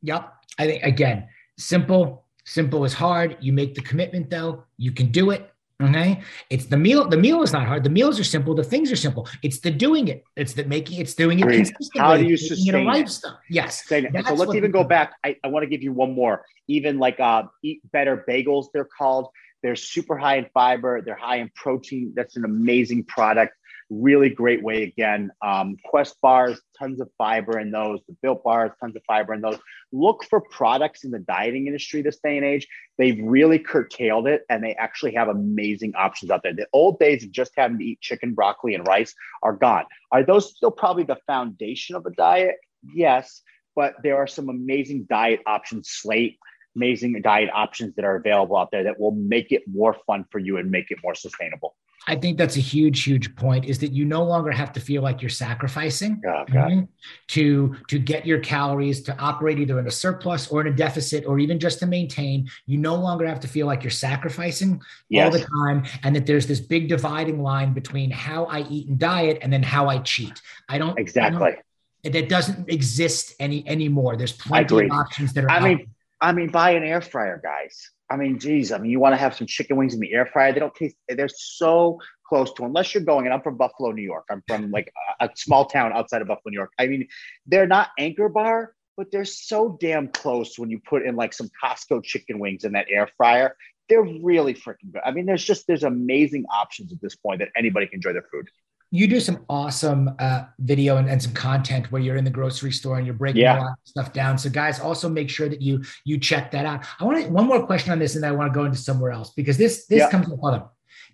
Speaker 2: Yep. I think again, simple, simple is hard. You make the commitment though, you can do it. Okay. It's the meal. The meal is not hard. The meals are simple. The things are simple. It's the doing it. It's the making it's doing it consistently.
Speaker 3: How do you sustain it a
Speaker 2: lifestyle? It. Yes.
Speaker 3: So let's even go back. I, I want to give you one more. Even like uh, eat better bagels, they're called. They're super high in fiber. They're high in protein. That's an amazing product. Really great way again. Um, Quest bars, tons of fiber in those. The Built bars, tons of fiber in those. Look for products in the dieting industry this day and age. They've really curtailed it and they actually have amazing options out there. The old days of just having to eat chicken, broccoli, and rice are gone. Are those still probably the foundation of a diet? Yes, but there are some amazing diet options, slate, amazing diet options that are available out there that will make it more fun for you and make it more sustainable.
Speaker 2: I think that's a huge, huge point is that you no longer have to feel like you're sacrificing oh, mm-hmm, to, to get your calories to operate either in a surplus or in a deficit or even just to maintain. You no longer have to feel like you're sacrificing yes. all the time and that there's this big dividing line between how I eat and diet and then how I cheat. I don't
Speaker 3: exactly. I
Speaker 2: don't, that doesn't exist any anymore. There's plenty of options that are.
Speaker 3: I mean, I mean, buy an air fryer, guys. I mean, geez, I mean, you want to have some chicken wings in the air fryer. They don't taste, they're so close to, unless you're going, and I'm from Buffalo, New York. I'm from like a, a small town outside of Buffalo, New York. I mean, they're not Anchor Bar, but they're so damn close when you put in like some Costco chicken wings in that air fryer. They're really freaking good. I mean, there's just, there's amazing options at this point that anybody can enjoy their food
Speaker 2: you do some awesome uh, video and, and, some content where you're in the grocery store and you're breaking yeah. a lot of stuff down. So guys, also make sure that you you check that out. I want to, one more question on this, and I want to go into somewhere else because this this yeah. comes with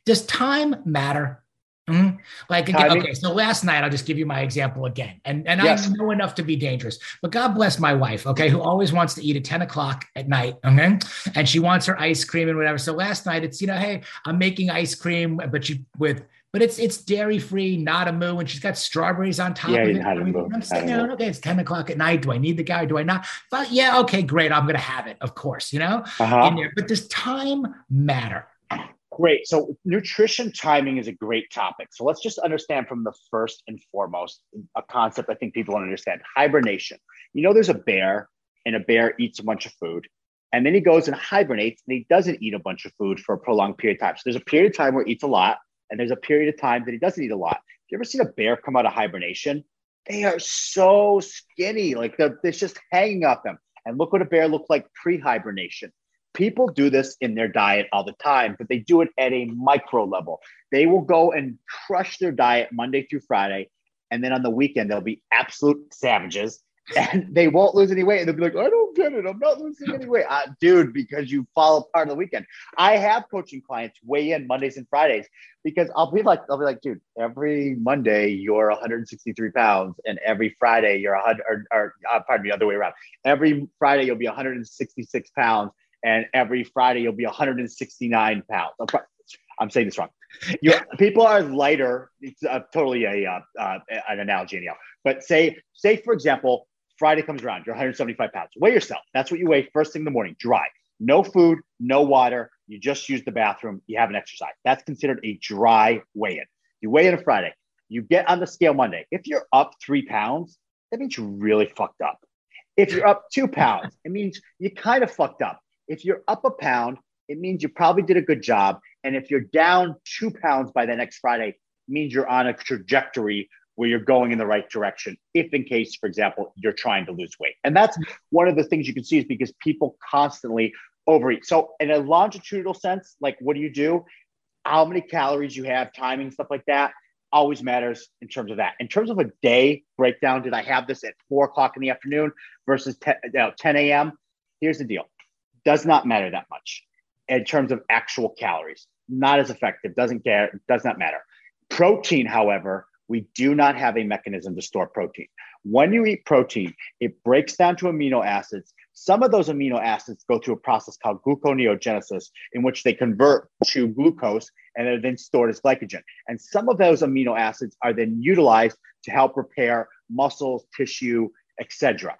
Speaker 2: Does time matter? Mm-hmm. Like again, okay, so last night I'll just give you my example again, and and yes. I know enough to be dangerous, but God bless my wife, okay, who always wants to eat at ten o'clock at night, okay, and she wants her ice cream and whatever. So last night it's you know, hey, I'm making ice cream, but you with but it's it's dairy free, NadaMoo, and she's got strawberries on top
Speaker 3: yeah,
Speaker 2: of
Speaker 3: it. I mean, I'm
Speaker 2: sitting there, okay, it's 10 o'clock at night. Do I need the guy? Do I not? But yeah, okay, great. I'm gonna have it, of course, you know, uh-huh. in there. But does time matter?
Speaker 3: Great. So nutrition timing is a great topic. So let's just understand from the first and foremost a concept I think people don't understand. Hibernation. You know, there's a bear and a bear eats a bunch of food. And then he goes and hibernates and he doesn't eat a bunch of food for a prolonged period of time. So there's a period of time where he eats a lot and there's a period of time that he doesn't eat a lot. Have you ever seen a bear come out of hibernation? They are so skinny, like they're, they're just hanging off them. And look what a bear looked like pre-hibernation. People do this in their diet all the time, but they do it at a micro level. They will go and crush their diet Monday through Friday, and then on the weekend they'll be absolute savages, and they won't lose any weight. And they'll be like, I don't get it. I'm not losing any weight. Uh, dude, because you follow part of the weekend. I have coaching clients weigh in Mondays and Fridays because I'll be like, I'll be like, dude, every Monday you're 163 pounds, and every Friday you're 100, or, or uh, pardon me, other way around. Every Friday you'll be 166 pounds, and every Friday you'll be 169 pounds. I'm saying this wrong. You, people are lighter. It's uh, totally a uh, uh, an analogy anyhow. But say say for example, Friday comes around, you're 175 pounds. Weigh yourself. That's what you weigh first thing in the morning, dry. No food, no water. You just use the bathroom. You haven't exercised. That's considered a dry weigh in. You weigh in a Friday. You get on the scale Monday. If you're up three pounds, that means you're really fucked up. If you're up two pounds, it means you kind of fucked up. If you're up a pound, it means you probably did a good job. And if you're down two pounds by the next Friday, means you're on a trajectory where you're going in the right direction. If, in case, for example, you're trying to lose weight. And that's one of the things you can see is because people constantly overeat. So, in a longitudinal sense, like what do you do? How many calories you have, timing, stuff like that always matters in terms of that. In terms of a day breakdown, did I have this at four o'clock in the afternoon versus 10, you know, 10 a.m.? Here's the deal does not matter that much in terms of actual calories. Not as effective, doesn't care, does not matter. Protein, however, we do not have a mechanism to store protein. When you eat protein, it breaks down to amino acids. Some of those amino acids go through a process called gluconeogenesis, in which they convert to glucose and are then stored as glycogen. And some of those amino acids are then utilized to help repair muscles, tissue, etc.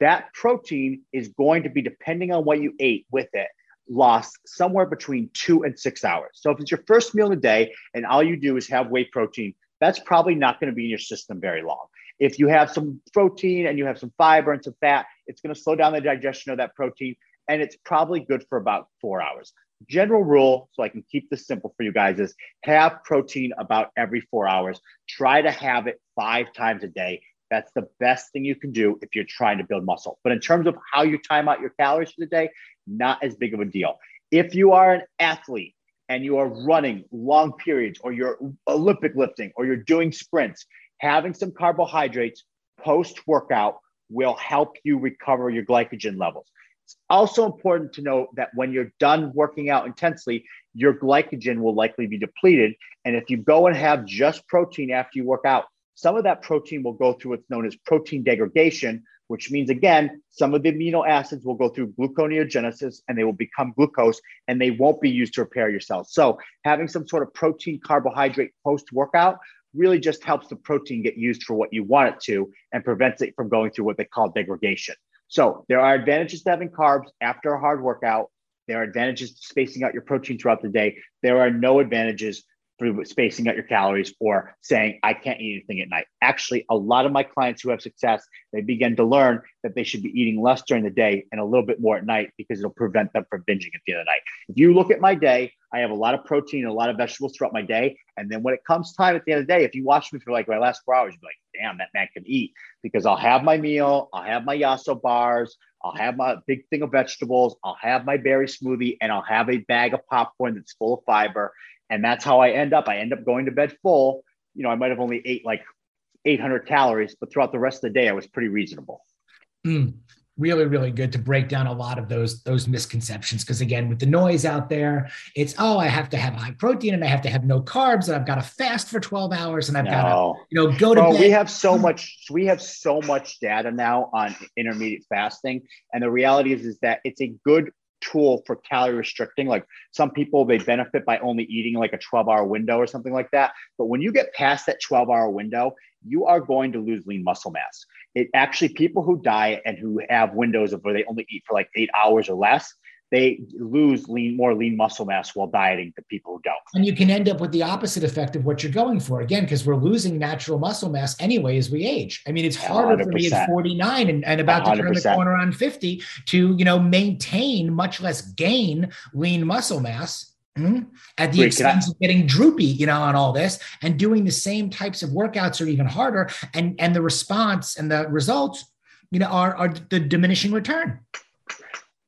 Speaker 3: That protein is going to be, depending on what you ate with it, lost somewhere between two and six hours. So if it's your first meal of the day and all you do is have whey protein, that's probably not going to be in your system very long. If you have some protein and you have some fiber and some fat, it's going to slow down the digestion of that protein and it's probably good for about four hours. General rule, so I can keep this simple for you guys, is have protein about every four hours. Try to have it five times a day. That's the best thing you can do if you're trying to build muscle. But in terms of how you time out your calories for the day, not as big of a deal. If you are an athlete and you are running long periods or you're Olympic lifting or you're doing sprints, having some carbohydrates post workout will help you recover your glycogen levels. It's also important to note that when you're done working out intensely, your glycogen will likely be depleted. And if you go and have just protein after you work out, some of that protein will go through what's known as protein degradation, which means again, some of the amino acids will go through gluconeogenesis and they will become glucose and they won't be used to repair your cells. So having some sort of protein carbohydrate post workout really just helps the protein get used for what you want it to and prevents it from going through what they call degradation. So there are advantages to having carbs after a hard workout. There are advantages to spacing out your protein throughout the day. There are no advantages through spacing out your calories or saying i can't eat anything at night actually a lot of my clients who have success they begin to learn that they should be eating less during the day and a little bit more at night because it'll prevent them from binging at the end of the night if you look at my day i have a lot of protein a lot of vegetables throughout my day and then when it comes time at the end of the day if you watch me for like my last four hours you'll be like damn that man can eat because i'll have my meal i'll have my yasso bars I'll have my big thing of vegetables. I'll have my berry smoothie and I'll have a bag of popcorn that's full of fiber. And that's how I end up. I end up going to bed full. You know, I might have only ate like 800 calories, but throughout the rest of the day, I was pretty reasonable.
Speaker 2: Mm, really, really good to break down a lot of those those misconceptions. Because again, with the noise out there, it's oh, I have to have high protein and I have to have no carbs and I've got to fast for 12 hours and I've no. got to you know go to
Speaker 3: Bro,
Speaker 2: bed.
Speaker 3: We have so much. We have so much data now on intermediate fasting, and the reality is is that it's a good tool for calorie restricting. Like some people, they benefit by only eating like a 12 hour window or something like that. But when you get past that 12 hour window, you are going to lose lean muscle mass. It actually, people who diet and who have windows of where they only eat for like eight hours or less, they lose lean more lean muscle mass while dieting to people who don't.
Speaker 2: And you can end up with the opposite effect of what you're going for again, because we're losing natural muscle mass anyway as we age. I mean, it's harder 100%. for me at 49 and, and about 100%. to turn the corner on 50 to you know maintain, much less gain lean muscle mass. Mm-hmm. At the Wait, expense of getting droopy, you know, on all this, and doing the same types of workouts are even harder, and and the response and the results, you know, are are the diminishing return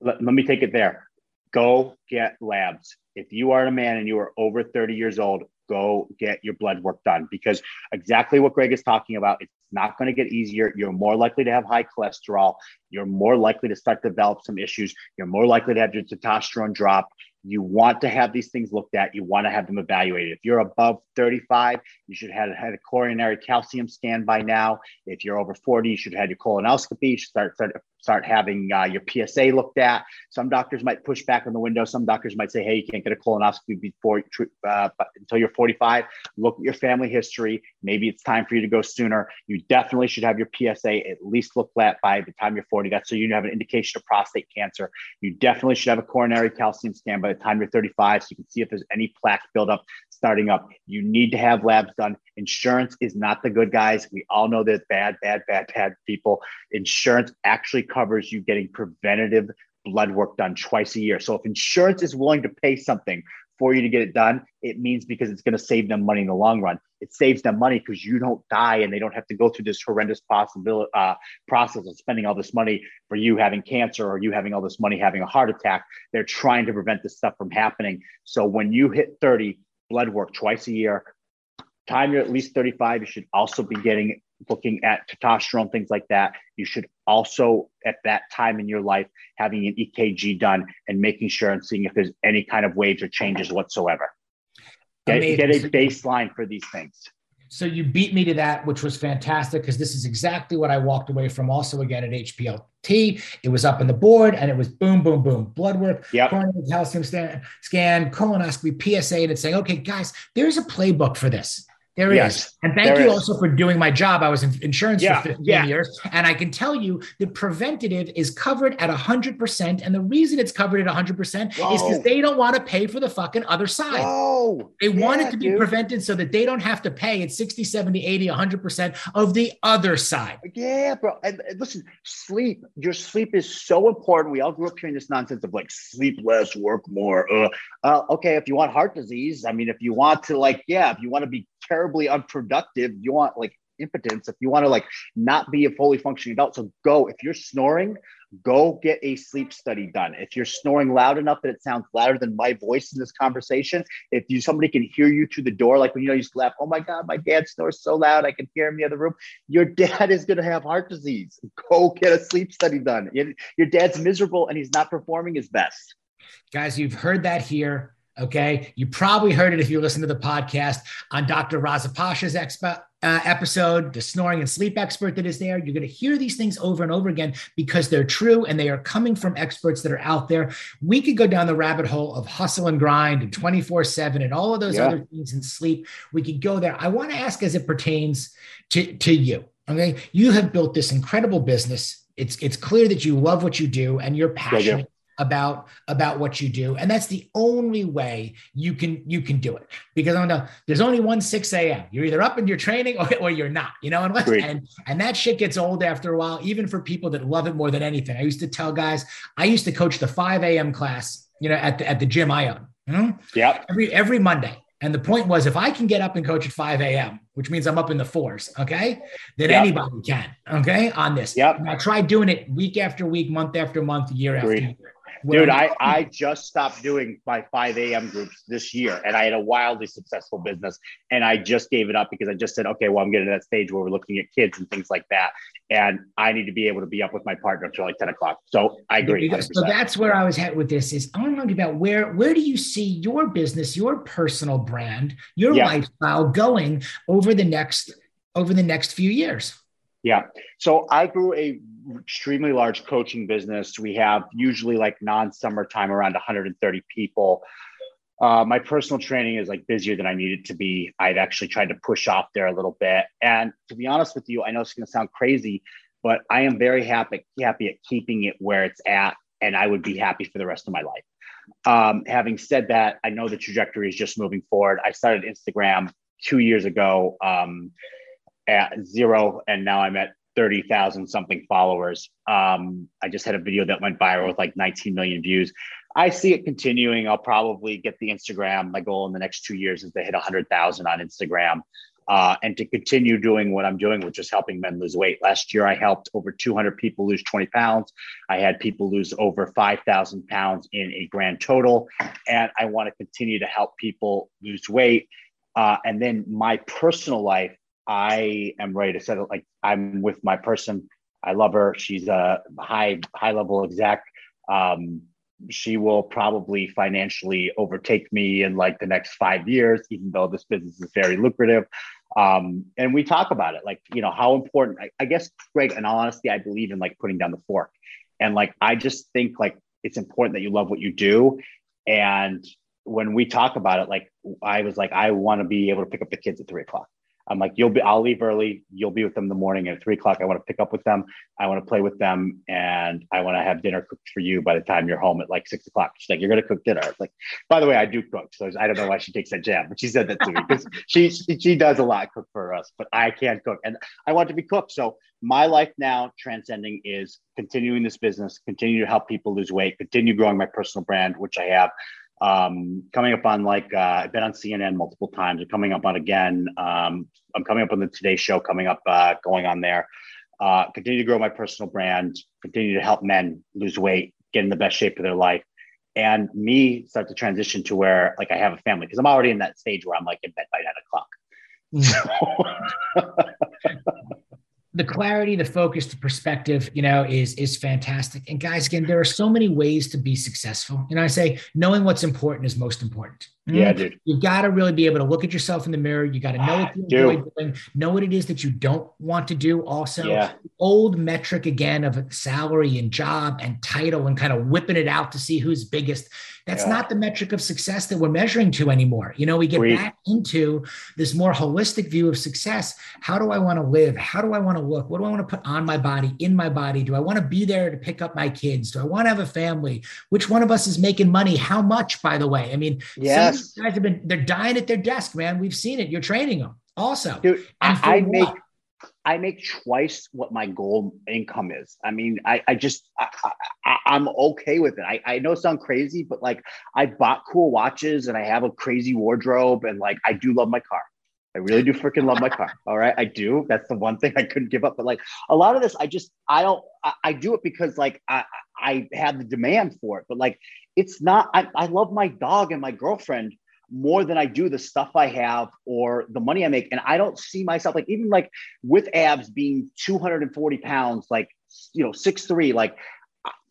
Speaker 3: let, let me take it there. Go get labs. If you are a man and you are over 30 years old, go get your blood work done because exactly what Greg is talking about, it's not going to get easier. You're more likely to have high cholesterol. You're more likely to start to develop some issues. You're more likely to have your testosterone drop. You want to have these things looked at. You want to have them evaluated. If you're above 35, you should have had a coronary calcium scan by now. If you're over 40, you should have had your colonoscopy. You start, start start having uh, your PSA looked at. Some doctors might push back on the window. Some doctors might say, "Hey, you can't get a colonoscopy before uh, until you're 45." Look at your family history. Maybe it's time for you to go sooner. You definitely should have your PSA at least looked at by the time you're 40. That's so you have an indication of prostate cancer. You definitely should have a coronary calcium scan by the time you're 35, so you can see if there's any plaque buildup starting up. You need to have labs done. Insurance is not the good guys. We all know that bad, bad, bad, bad people. Insurance actually covers you getting preventative blood work done twice a year. So if insurance is willing to pay something for you to get it done, it means because it's going to save them money in the long run. It saves them money because you don't die and they don't have to go through this horrendous possibility uh, process of spending all this money for you having cancer or you having all this money having a heart attack. They're trying to prevent this stuff from happening. So when you hit 30, blood work twice a year. Time you're at least 35, you should also be getting looking at testosterone, things like that. You should also, at that time in your life, having an EKG done and making sure and seeing if there's any kind of waves or changes whatsoever. Get, get a baseline for these things.
Speaker 2: So you beat me to that, which was fantastic because this is exactly what I walked away from also again at HPLT. It was up on the board and it was boom, boom, boom, blood work,
Speaker 3: yep.
Speaker 2: coronary calcium scan, colonoscopy, PSA, and it's saying, okay, guys, there's a playbook for this. There yes, is. And thank you is. also for doing my job. I was in insurance yeah, for 15 yeah. years. And I can tell you the preventative is covered at 100%. And the reason it's covered at 100% Whoa. is because they don't want to pay for the fucking other side.
Speaker 3: Whoa.
Speaker 2: They yeah, want it to be dude. prevented so that they don't have to pay at 60, 70, 80, 100% of the other side.
Speaker 3: Yeah, bro. And, and listen, sleep, your sleep is so important. We all grew up hearing this nonsense of like sleep less, work more. Uh, uh, okay, if you want heart disease, I mean, if you want to, like, yeah, if you want to be terribly unproductive. You want like impotence. If you want to like not be a fully functioning adult, so go. If you're snoring, go get a sleep study done. If you're snoring loud enough that it sounds louder than my voice in this conversation, if you somebody can hear you through the door, like when you know you to laugh, oh my God, my dad snores so loud, I can hear him in the other room. Your dad is gonna have heart disease. Go get a sleep study done. Your dad's miserable and he's not performing his best.
Speaker 2: Guys, you've heard that here. Okay. You probably heard it if you listen to the podcast on Dr. Raza Pasha's expo, uh, episode, the snoring and sleep expert that is there. You're going to hear these things over and over again because they're true and they are coming from experts that are out there. We could go down the rabbit hole of hustle and grind and 24 7 and all of those yeah. other things in sleep. We could go there. I want to ask as it pertains to, to you. Okay. You have built this incredible business. It's, it's clear that you love what you do and you're passionate about about what you do and that's the only way you can you can do it because I know there's only one 6 a.m you're either up in your training or, or you're not you know unless, and and that shit gets old after a while even for people that love it more than anything i used to tell guys i used to coach the 5 a.m class you know at the, at the gym i own you know
Speaker 3: yeah
Speaker 2: every every monday and the point was, if I can get up and coach at 5 a.m., which means I'm up in the fours, okay, then yep. anybody can, okay, on this.
Speaker 3: Yep.
Speaker 2: And I tried doing it week after week, month after month, year Agreed. after year.
Speaker 3: Dude, I, I just stopped doing my 5 a.m. groups this year and I had a wildly successful business and I just gave it up because I just said, okay, well, I'm getting to that stage where we're looking at kids and things like that. And I need to be able to be up with my partner until like 10 o'clock. So I agree. 100%.
Speaker 2: So that's where I was at with this is I want to talk about where, where do you see your business, your personal brand, your yeah. lifestyle going over the next, over the next few years?
Speaker 3: Yeah. So I grew a extremely large coaching business. We have usually like non-summertime around 130 people. Uh, my personal training is like busier than I need it to be. I've actually tried to push off there a little bit. And to be honest with you, I know it's going to sound crazy, but I am very happy happy at keeping it where it's at, and I would be happy for the rest of my life. Um, having said that, I know the trajectory is just moving forward. I started Instagram two years ago um, at zero, and now I'm at 30,000 something followers. Um, I just had a video that went viral with like 19 million views. I see it continuing. I'll probably get the Instagram. My goal in the next two years is to hit 100,000 on Instagram uh, and to continue doing what I'm doing, which is helping men lose weight. Last year, I helped over 200 people lose 20 pounds. I had people lose over 5,000 pounds in a grand total. And I want to continue to help people lose weight. Uh, and then my personal life, I am ready to settle. Like I'm with my person. I love her. She's a high high level exec. Um, she will probably financially overtake me in like the next five years, even though this business is very lucrative. Um, and we talk about it, like you know how important. I, I guess, Greg. In all honesty, I believe in like putting down the fork, and like I just think like it's important that you love what you do, and when we talk about it, like I was like, I want to be able to pick up the kids at three o'clock. I'm like, you'll be, I'll leave early. You'll be with them in the morning at three o'clock. I want to pick up with them. I want to play with them and I want to have dinner cooked for you by the time you're home at like six o'clock. She's like, you're going to cook dinner. Like, by the way, I do cook. So I don't know why she takes that jab, but she said that to me because she, she, does a lot cook for us, but I can't cook and I want to be cooked. So my life now transcending is continuing this business, continue to help people lose weight, continue growing my personal brand, which I have um, coming up on like uh, I've been on CNN multiple times. I'm coming up on again. Um, I'm coming up on the Today Show. Coming up, uh, going on there. Uh, continue to grow my personal brand. Continue to help men lose weight, get in the best shape of their life, and me start to transition to where like I have a family because I'm already in that stage where I'm like in bed by nine o'clock.
Speaker 2: Mm. the clarity, the focus, the perspective, you know, is is fantastic. And guys, again, there are so many ways to be successful. You know, I say knowing what's important is most important.
Speaker 3: Yeah, mm-hmm. dude.
Speaker 2: You've got to really be able to look at yourself in the mirror. You got to know what you enjoy doing, know what it is that you don't want to do. Also,
Speaker 3: yeah.
Speaker 2: old metric again of salary and job and title and kind of whipping it out to see who's biggest. That's yeah. not the metric of success that we're measuring to anymore. You know, we get back into this more holistic view of success. How do I want to live? How do I want to look? What do I want to put on my body, in my body? Do I want to be there to pick up my kids? Do I want to have a family? Which one of us is making money? How much, by the way? I mean,
Speaker 3: yes.
Speaker 2: guys have been, they're dying at their desk, man. We've seen it. You're training them also.
Speaker 3: Dude, I, I make, I make twice what my goal income is. I mean, I, I just, I, am okay with it. I, I know it sounds crazy, but like I bought cool watches and I have a crazy wardrobe and like I do love my car. I really do freaking love my car. All right. I do. That's the one thing I couldn't give up. But like a lot of this, I just, I don't, I, I do it because like I, I have the demand for it. But like, it's not, I, I love my dog and my girlfriend more than I do the stuff I have or the money I make. And I don't see myself like even like with abs being 240 pounds, like you know, six three, like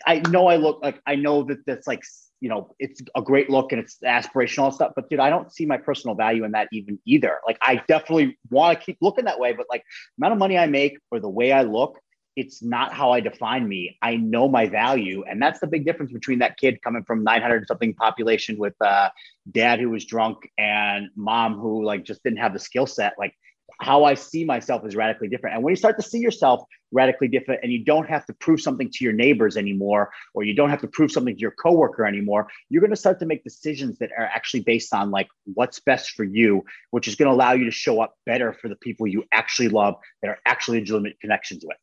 Speaker 3: I know I look like I know that that's like you know it's a great look and it's aspirational stuff but dude i don't see my personal value in that even either like i definitely want to keep looking that way but like amount of money i make or the way i look it's not how I define me. I know my value. And that's the big difference between that kid coming from 900 something population with uh, dad who was drunk and mom who like just didn't have the skill set. Like how I see myself is radically different. And when you start to see yourself radically different and you don't have to prove something to your neighbors anymore, or you don't have to prove something to your coworker anymore, you're going to start to make decisions that are actually based on like what's best for you, which is going to allow you to show up better for the people you actually love that are actually legitimate connections with.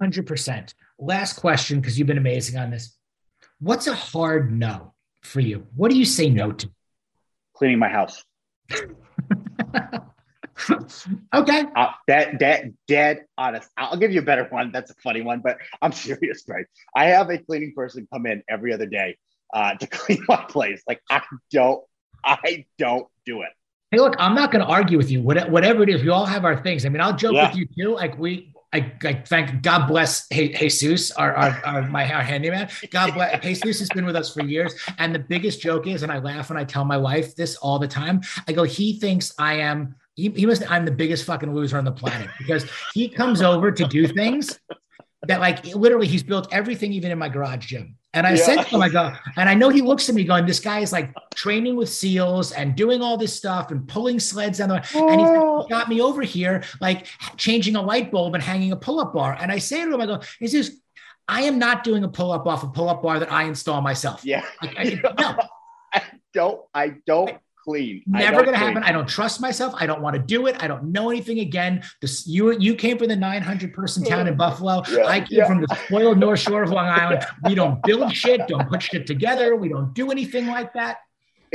Speaker 2: 100%. Last question, because you've been amazing on this. What's a hard no for you? What do you say no to?
Speaker 3: Cleaning my house.
Speaker 2: okay.
Speaker 3: Uh, that dead, dead honest. I'll give you a better one. That's a funny one, but I'm serious, right? I have a cleaning person come in every other day uh, to clean my place. Like I don't, I don't do it.
Speaker 2: Hey, look, I'm not going to argue with you. Whatever it is, we all have our things. I mean, I'll joke yeah. with you too. Like we, I, I, thank God bless Jesus, our, our, our, my our handyman. God bless Jesus has been with us for years. And the biggest joke is, and I laugh when I tell my wife this all the time. I go, he thinks I am. He, he must. I'm the biggest fucking loser on the planet because he comes over to do things that like literally he's built everything even in my garage gym. And I yeah. said to him, I go, and I know he looks at me going, this guy is like training with SEALs and doing all this stuff and pulling sleds down the oh. and he got me over here, like changing a light bulb and hanging a pull-up bar. And I say to him, I go, he says, I am not doing a pull-up off a pull-up bar that I install myself.
Speaker 3: Yeah. Like, I, no. I don't, I don't clean.
Speaker 2: Never going to happen. I don't trust myself. I don't want to do it. I don't know anything again. This you you came from the 900 person town in Buffalo. Yeah, I came yeah. from the spoiled North Shore of Long Island. We don't build shit. Don't put shit together. We don't do anything like that.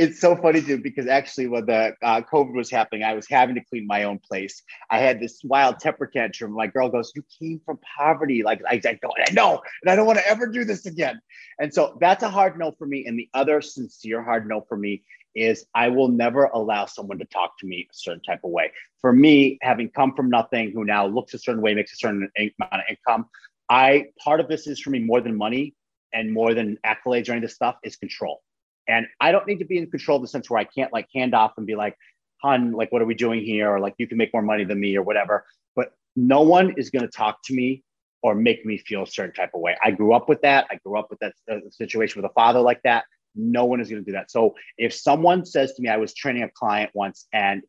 Speaker 3: it's so funny too because actually when the uh, COVID was happening, I was having to clean my own place. I had this wild temper tantrum. My girl goes, "You came from poverty." Like I, I go, I know, and I don't want to ever do this again. And so that's a hard no for me. And the other sincere hard no for me is I will never allow someone to talk to me a certain type of way. For me, having come from nothing, who now looks a certain way, makes a certain amount of income, I part of this is for me more than money and more than accolades or any of this stuff is control. And I don't need to be in control in the sense where I can't like hand off and be like, hun, like, what are we doing here? Or like, you can make more money than me or whatever. But no one is going to talk to me or make me feel a certain type of way. I grew up with that. I grew up with that uh, situation with a father like that. No one is going to do that. So if someone says to me, I was training a client once and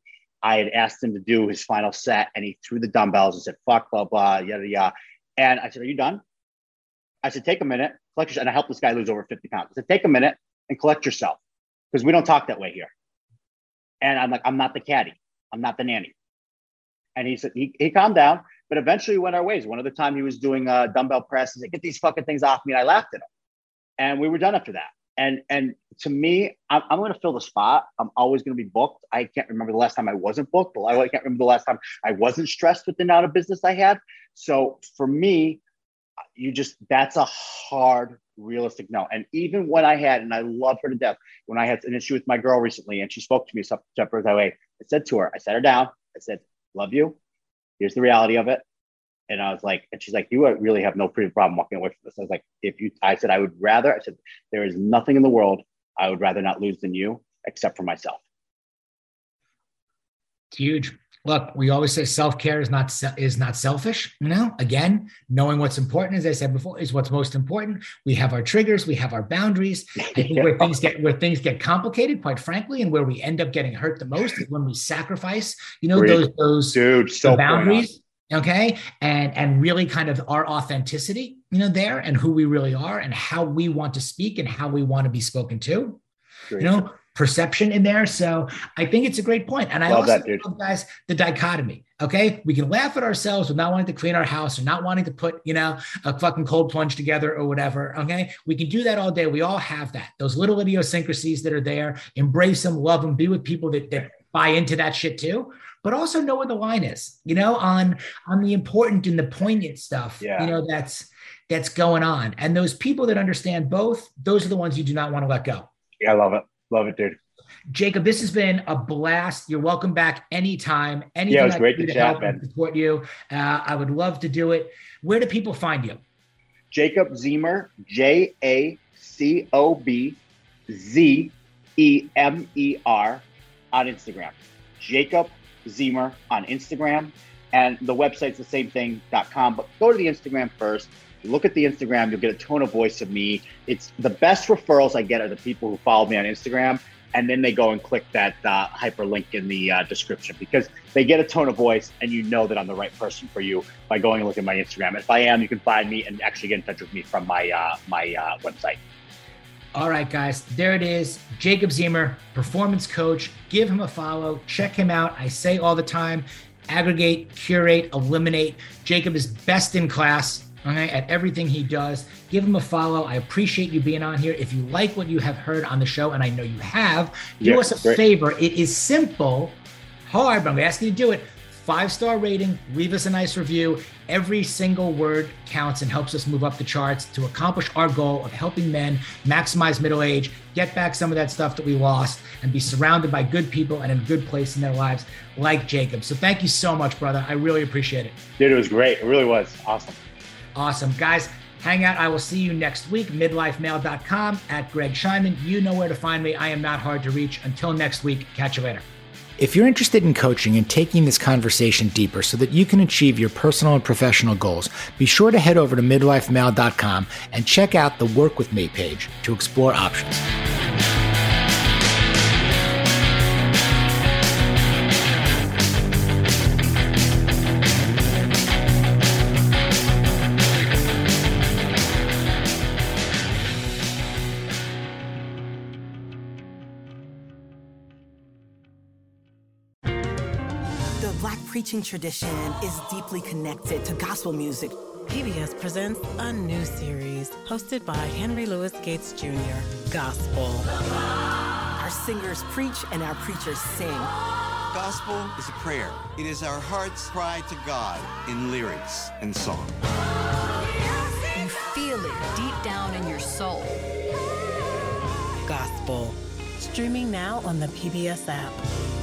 Speaker 3: I had asked him to do his final set and he threw the dumbbells and said, fuck, blah, blah, yada, yada. And I said, Are you done? I said, Take a minute, collect yourself. And I helped this guy lose over 50 pounds. I said, Take a minute and collect yourself because we don't talk that way here. And I'm like, I'm not the caddy. I'm not the nanny. And he said, he, he calmed down, but eventually we went our ways. One of the time he was doing a dumbbell press, he said, get these fucking things off me. And I laughed at him. And we were done after that. And and to me, I'm, I'm going to fill the spot. I'm always going to be booked. I can't remember the last time I wasn't booked. I can't remember the last time I wasn't stressed with the amount of business I had. So for me, you just that's a hard realistic no. And even when I had, and I love her to death, when I had an issue with my girl recently, and she spoke to me separate that way, I said to her, I sat her down, I said, "Love you. Here's the reality of it." And I was like, and she's like, "You really have no problem walking away from this." I was like, "If you," I said, "I would rather." I said, "There is nothing in the world I would rather not lose than you, except for myself."
Speaker 2: It's huge look, we always say self care is not is not selfish. You know, again, knowing what's important, as I said before, is what's most important. We have our triggers, we have our boundaries. I think yeah. where things get where things get complicated, quite frankly, and where we end up getting hurt the most is when we sacrifice. You know, those those
Speaker 3: Dude, so
Speaker 2: boundaries. Okay, and and really kind of our authenticity, you know, there and who we really are and how we want to speak and how we want to be spoken to. Great. You know, perception in there. So I think it's a great point. And I love also that, love, guys, the dichotomy. Okay. We can laugh at ourselves with not wanting to clean our house or not wanting to put, you know, a fucking cold plunge together or whatever. Okay. We can do that all day. We all have that. Those little idiosyncrasies that are there. Embrace them, love them, be with people that, that buy into that shit too. But also know where the line is, you know, on on the important and the poignant stuff. Yeah. You know, that's that's going on. And those people that understand both, those are the ones you do not want to let go.
Speaker 3: Yeah, I love it. Love it, dude.
Speaker 2: Jacob, this has been a blast. You're welcome back anytime.
Speaker 3: Anything yeah, it was great to, to chat, help man.
Speaker 2: support you. Uh, I would love to do it. Where do people find you?
Speaker 3: Jacob Zemer, J A C O B Z E M E R on Instagram. Jacob Zemer on Instagram. And the website's the same thing.com, but go to the Instagram first. Look at the Instagram, you'll get a tone of voice of me. It's the best referrals I get are the people who follow me on Instagram and then they go and click that uh, hyperlink in the uh, description because they get a tone of voice and you know that I'm the right person for you by going and looking at my Instagram. If I am, you can find me and actually get in touch with me from my uh, my uh, website.
Speaker 2: All right, guys, there it is. Jacob Zemer, performance coach. Give him a follow. Check him out. I say all the time aggregate, curate, eliminate. Jacob is best in class okay, at everything he does. Give him a follow. I appreciate you being on here. If you like what you have heard on the show, and I know you have, do us a great. favor. It is simple, hard, but I'm asking you to do it. Five star rating, leave us a nice review. Every single word counts and helps us move up the charts to accomplish our goal of helping men maximize middle age, get back some of that stuff that we lost, and be surrounded by good people and in a good place in their lives like Jacob. So thank you so much, brother. I really appreciate it.
Speaker 3: Dude, it was great. It really was. Awesome.
Speaker 2: Awesome. Guys, hang out. I will see you next week. Midlifemale.com at Greg Scheinman. You know where to find me. I am not hard to reach. Until next week, catch you later. If you're interested in coaching and taking this conversation deeper so that you can achieve your personal and professional goals, be sure to head over to midlifemale.com and check out the Work With Me page to explore options.
Speaker 4: Preaching tradition is deeply connected to gospel music.
Speaker 5: PBS presents a new series hosted by Henry Louis Gates Jr. Gospel Our
Speaker 4: singers preach and our preachers sing.
Speaker 6: Gospel is a prayer. It is our heart's cry to God in lyrics and song.
Speaker 7: You feel it deep down in your soul.
Speaker 5: Gospel. Streaming now on the PBS app.